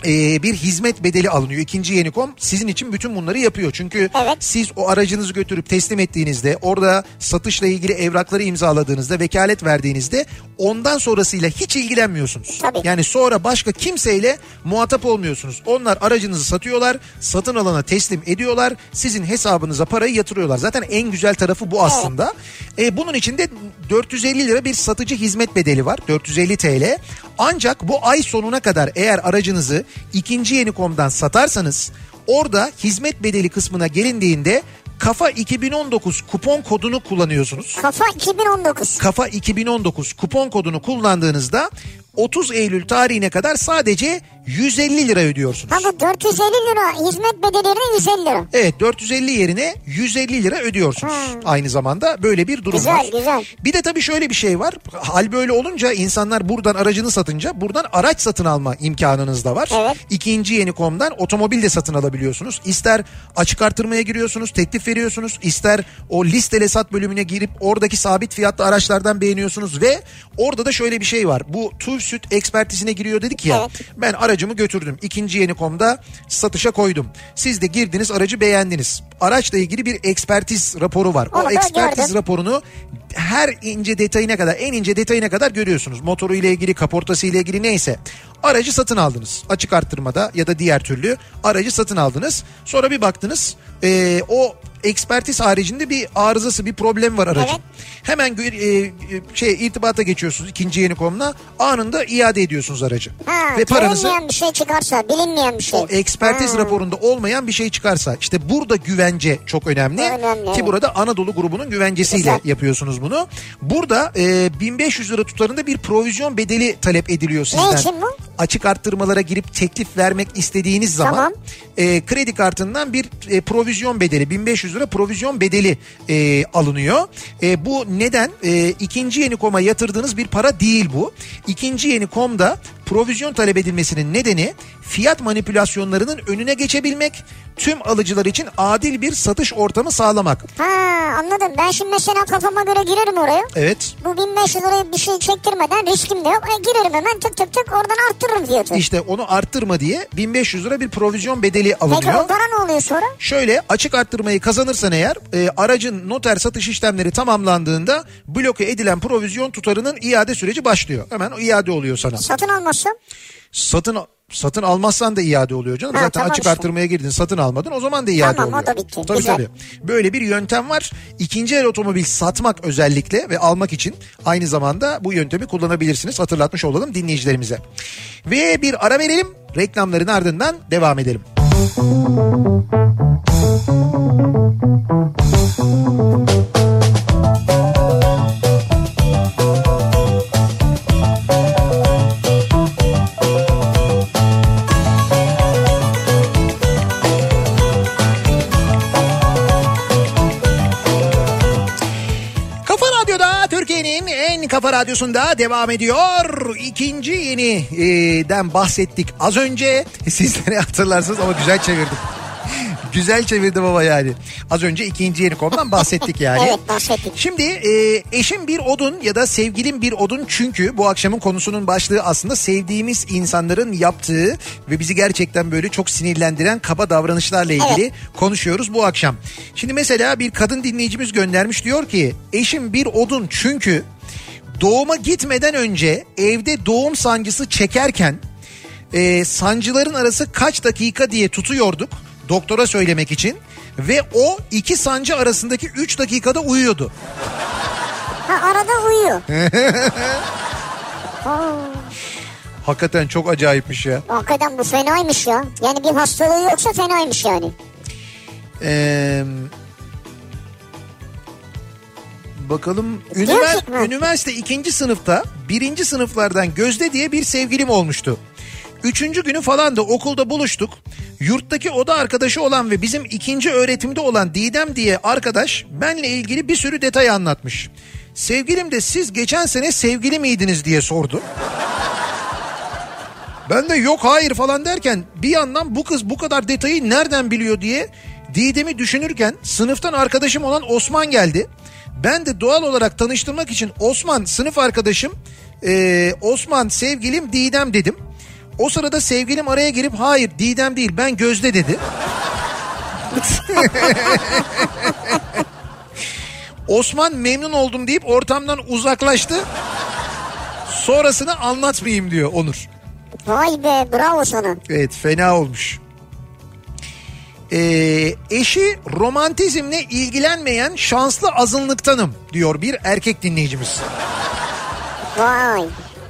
e, bir hizmet bedeli alınıyor. İkinci Yenikom sizin için bütün bunları yapıyor. Çünkü Evet. siz o aracınızı götürüp teslim ettiğinizde orada satışla ilgili evrakları imzaladığınızda vekalet verdiğinizde ondan sonrasıyla hiç ilgilenmiyorsunuz. Tabii. Yani sonra başka kimseyle muhatap olmuyorsunuz. Onlar aracınızı satıyorlar, satın alana teslim ediyorlar, sizin hesabınıza parayı yatırıyorlar. Zaten en güzel tarafı bu aslında. E, bunun içinde 450 lira bir satıcı hizmet bedeli var. 450 TL. Ancak bu ay sonuna kadar eğer aracınızı ikinci Yenikom'dan satarsanız orada hizmet bedeli kısmına gelindiğinde Kafa 2019 kupon kodunu kullanıyorsunuz. Kafa 2019. Kafa 2019 kupon kodunu kullandığınızda 30 Eylül tarihine kadar sadece 150 lira ödüyorsunuz. Ha bu 450 lira hizmet bedeli yerine 150 lira. Evet 450 yerine 150 lira ödüyorsunuz. Hmm. Aynı zamanda böyle bir durum Güzel, var. güzel. Bir de tabii şöyle bir şey var. Hal böyle olunca insanlar buradan aracını satınca buradan araç satın alma imkanınız da var. Evet. İkinci Yeni.com'dan otomobil de satın alabiliyorsunuz. İster açık artırmaya giriyorsunuz, teklif veriyorsunuz. ister o listele sat bölümüne girip oradaki sabit fiyatlı araçlardan beğeniyorsunuz ve orada da şöyle bir şey var. Bu TÜV süt ekspertizine giriyor dedik ya. Evet. Ben aracımı götürdüm. İkinci Yeni.com'da satışa koydum. Siz de girdiniz aracı beğendiniz. Araçla ilgili bir ekspertiz raporu var. Onu o ekspertiz gördüm. raporunu her ince detayına kadar en ince detayına kadar görüyorsunuz. Motoru ile ilgili, kaportası ile ilgili neyse. Aracı satın aldınız. Açık arttırmada ya da diğer türlü aracı satın aldınız. Sonra bir baktınız e, o ekspertiz haricinde bir arızası bir problem var aracın. Evet. Hemen gö- e, şey irtibata geçiyorsunuz ikinci yeni komuna anında iade ediyorsunuz aracı. Ha, Ve paranızı bir şey çıkarsa, bilinmeyen bir şey. o ekspertiz Ha. raporunda olmayan bir şey çıkarsa işte burada güvence çok önemli. Önemli, Ki burada Anadolu grubunun güvencesiyle Güzel. yapıyorsunuz bunu. Burada e, 1500 lira tutarında bir provizyon bedeli talep ediliyor sizden. için bu? Açık arttırmalara girip teklif vermek istediğiniz zaman Tamam. e, kredi kartından bir e, provizyon bedeli 1500 lira provizyon bedeli e, alınıyor. E, bu neden? E, ikinci yeni koma yatırdığınız bir para değil bu. İkinci yeni komda provizyon talep edilmesinin nedeni fiyat manipülasyonlarının önüne geçebilmek, tüm alıcılar için adil bir satış ortamı sağlamak. Ha anladım. Ben şimdi mesela kafama göre girerim oraya. Evet. Bu 1500 liraya bir şey çektirmeden riskim de yok. E, girerim hemen tık tık tık oradan arttırırım fiyatı. İşte onu arttırma diye 1500 lira bir provizyon bedeli Peki alınıyor. o para ne oluyor sonra? Şöyle açık arttırmayı kazanırsan eğer e, aracın noter satış işlemleri tamamlandığında bloke edilen provizyon tutarının iade süreci başlıyor. Hemen o iade oluyor sana. Satın almazsam? Satın satın almazsan da iade oluyor canım. Ha, Zaten tamam açık işte. arttırmaya girdin satın almadın o zaman da iade Tamam, o oluyor. da bitti. Tabii Güzel. tabii. Böyle bir yöntem var. İkinci el otomobil satmak özellikle ve almak için aynı zamanda bu yöntemi kullanabilirsiniz. Hatırlatmış olalım dinleyicilerimize. Ve bir ara verelim. Reklamların ardından devam edelim. Kafa radyosunda devam ediyor. İkinci yeniden bahsettik az önce. Sizlere hatırlarsınız ama güzel çevirdim. güzel çevirdim ama yani. Az önce ikinci yeni konudan bahsettik yani. Evet, bahsettik. Şimdi e, eşim bir odun ya da sevgilim bir odun çünkü bu akşamın konusunun başlığı aslında sevdiğimiz insanların yaptığı ve bizi gerçekten böyle çok sinirlendiren kaba davranışlarla ilgili konuşuyoruz bu akşam. Şimdi mesela bir kadın dinleyicimiz göndermiş diyor ki eşim bir odun çünkü doğuma gitmeden önce evde doğum sancısı çekerken e, sancıların arası kaç dakika diye tutuyorduk doktora söylemek için ve o iki sancı arasındaki 3 dakikada uyuyordu. Ha arada uyuyor. Hakikaten çok acayipmiş ya. hakikaten bu fenaymış ya. Yani bir hastalığı yoksa fenaymış yani. Ee, bakalım Gerçek ünivers- mi? üniversite ikinci sınıfta birinci sınıflardan Gözde diye bir sevgilim olmuştu. Üçüncü günü falan da okulda buluştuk. Yurttaki oda arkadaşı olan ve bizim ikinci öğretimde olan Didem diye arkadaş benle ilgili bir sürü detay anlatmış. Sevgilim de siz geçen sene sevgili miydiniz diye sordu. Ben de yok hayır falan derken bir yandan bu kız bu kadar detayı nereden biliyor diye Didem'i düşünürken sınıftan arkadaşım olan Osman geldi. Ben de doğal olarak tanıştırmak için Osman sınıf arkadaşım, ee, Osman sevgilim Didem dedim. O sırada sevgilim araya girip hayır Didem değil ben Gözde dedi. Osman memnun oldum deyip ortamdan uzaklaştı. Sonrasını anlatmayayım diyor Onur. Vay be bravo sana. Evet fena olmuş. Ee, eşi romantizmle ilgilenmeyen şanslı azınlıktanım diyor bir erkek dinleyicimiz. Vay.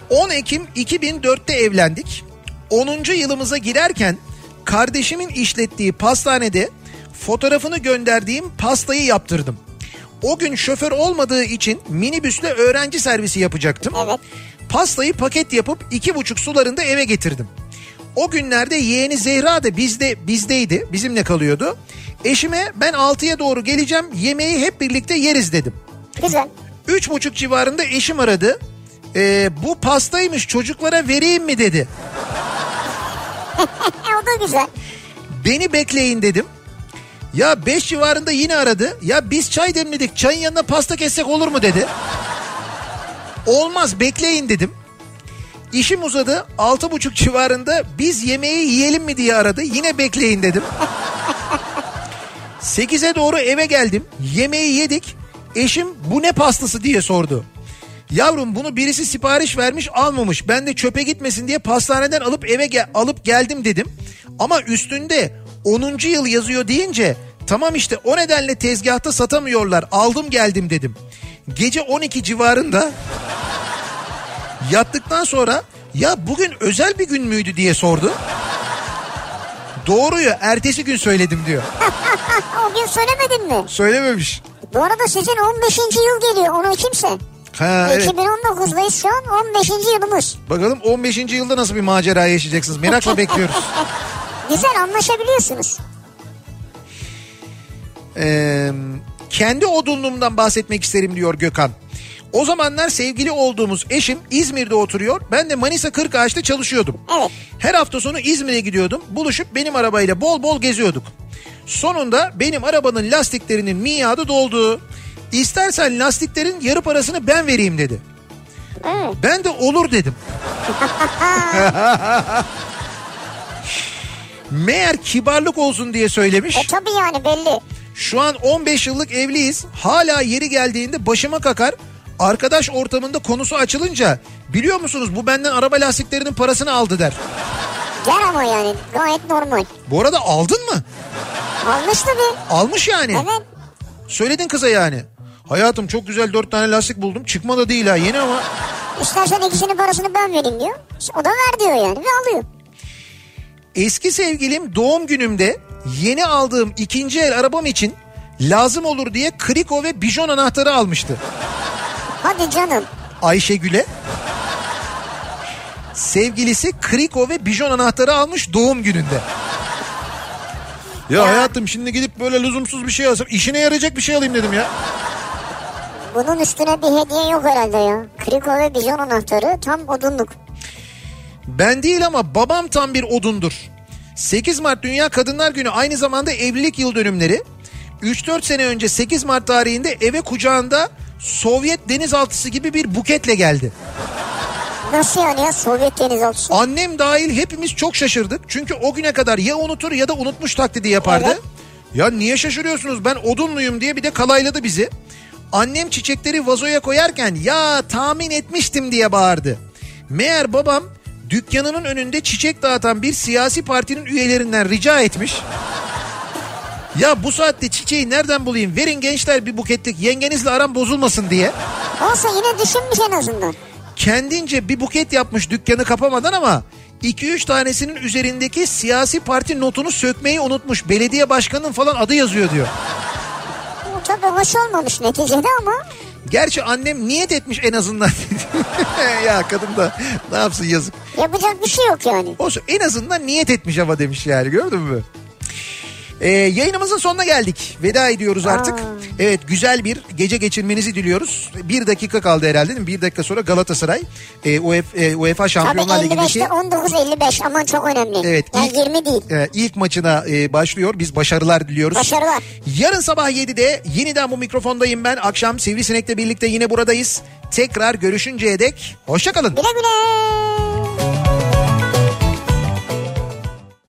10 Ekim 2004'te evlendik. 10. yılımıza girerken kardeşimin işlettiği pastanede fotoğrafını gönderdiğim pastayı yaptırdım. O gün şoför olmadığı için minibüsle öğrenci servisi yapacaktım. Evet. Pastayı paket yapıp iki buçuk sularında eve getirdim. O günlerde yeğeni Zehra da bizde bizdeydi, bizimle kalıyordu. Eşime ben 6'ya doğru geleceğim, yemeği hep birlikte yeriz dedim. Güzel. Üç buçuk civarında eşim aradı. Ee, bu pastaymış çocuklara vereyim mi dedi. O da güzel. Beni bekleyin dedim. Ya 5 civarında yine aradı. Ya biz çay demledik çayın yanına pasta kessek olur mu dedi. Olmaz bekleyin dedim. İşim uzadı altı buçuk civarında biz yemeği yiyelim mi diye aradı. Yine bekleyin dedim. 8'e doğru eve geldim. Yemeği yedik. Eşim bu ne pastası diye sordu. Yavrum bunu birisi sipariş vermiş almamış. Ben de çöpe gitmesin diye pastaneden alıp eve gel alıp geldim dedim. Ama üstünde 10. yıl yazıyor deyince tamam işte o nedenle tezgahta satamıyorlar. Aldım geldim dedim. Gece 12 civarında yattıktan sonra ya bugün özel bir gün müydü diye sordu. Doğruyu ertesi gün söyledim diyor. o gün söylemedin mi? Söylememiş. Bu arada sizin 15. yıl geliyor onu kimse. Ha, evet. 2019'dayız şu an 15. yılımız. Bakalım 15. yılda nasıl bir macera yaşayacaksınız? Merakla bekliyoruz. Güzel anlaşabiliyorsunuz. Ee, kendi odunluğumdan bahsetmek isterim diyor Gökhan. O zamanlar sevgili olduğumuz eşim İzmir'de oturuyor. Ben de Manisa Kırkağaç'ta çalışıyordum. Evet. Her hafta sonu İzmir'e gidiyordum. Buluşup benim arabayla bol bol geziyorduk. Sonunda benim arabanın lastiklerinin miadı doldu. İstersen lastiklerin yarı parasını ben vereyim dedi. Ben de olur dedim. Meğer kibarlık olsun diye söylemiş. E tabii yani belli. Şu an 15 yıllık evliyiz. Hala yeri geldiğinde başıma kakar. Arkadaş ortamında konusu açılınca biliyor musunuz bu benden araba lastiklerinin parasını aldı der. Der ama yani gayet normal. Bu arada aldın mı? Almış tabii. Almış yani. Evet. Söyledin kıza yani. Hayatım çok güzel dört tane lastik buldum. Çıkma da değil ha yeni ama. İstersen ikisinin parasını ben vereyim diyor. O da ver diyor yani ve alıyor. Eski sevgilim doğum günümde yeni aldığım ikinci el arabam için lazım olur diye kriko ve bijon anahtarı almıştı. Hadi canım. Ayşegül'e. Sevgilisi kriko ve bijon anahtarı almış doğum gününde. Ya, Ya. hayatım şimdi gidip böyle lüzumsuz bir şey alsam işine yarayacak bir şey alayım dedim ya. Bunun üstüne bir hediye yok herhalde ya. Kriko ve bijon anahtarı tam odunluk. Ben değil ama babam tam bir odundur. 8 Mart Dünya Kadınlar Günü aynı zamanda evlilik yıl dönümleri. 3-4 sene önce 8 Mart tarihinde eve kucağında Sovyet denizaltısı gibi bir buketle geldi. Nasıl yani ya Sovyet denizaltısı? Annem dahil hepimiz çok şaşırdık. Çünkü o güne kadar ya unutur ya da unutmuş taklidi yapardı. Evet. Ya niye şaşırıyorsunuz ben odunluyum diye bir de kalayladı bizi. Annem çiçekleri vazoya koyarken ya tahmin etmiştim diye bağırdı. Meğer babam dükkanının önünde çiçek dağıtan bir siyasi partinin üyelerinden rica etmiş. Ya bu saatte çiçeği nereden bulayım? Verin gençler bir buketlik yengenizle aram bozulmasın diye. Olsa yine düşünmüş en azından. kendince bir buket yapmış dükkanı kapamadan ama 2-3 tanesinin üzerindeki siyasi parti notunu sökmeyi unutmuş. Belediye başkanının falan adı yazıyor diyor. Tabii hoş olmamış neticede ama Gerçi annem niyet etmiş en azından. ya kadın da ne yapsın yazık. yapacak bir şey yok yani. Olsun en azından niyet etmiş ama demiş yani gördün mü? Ee, yayınımızın sonuna geldik. Veda ediyoruz artık. Aa. Evet güzel bir gece geçirmenizi diliyoruz. Bir dakika kaldı herhalde değil mi? Bir dakika sonra Galatasaray e, UEFA, e, UEFA Şampiyonlar Ligi'ndeki 55'te 19-55 aman çok önemli. Evet, Yani ilk- 20 değil. e, ilk maçına e, başlıyor. Biz başarılar diliyoruz. Başarılar. Yarın sabah 7'de yeniden bu mikrofondayım ben. Akşam Sivrisinek'le birlikte yine buradayız. Tekrar görüşünceye dek hoşçakalın. Güle güle.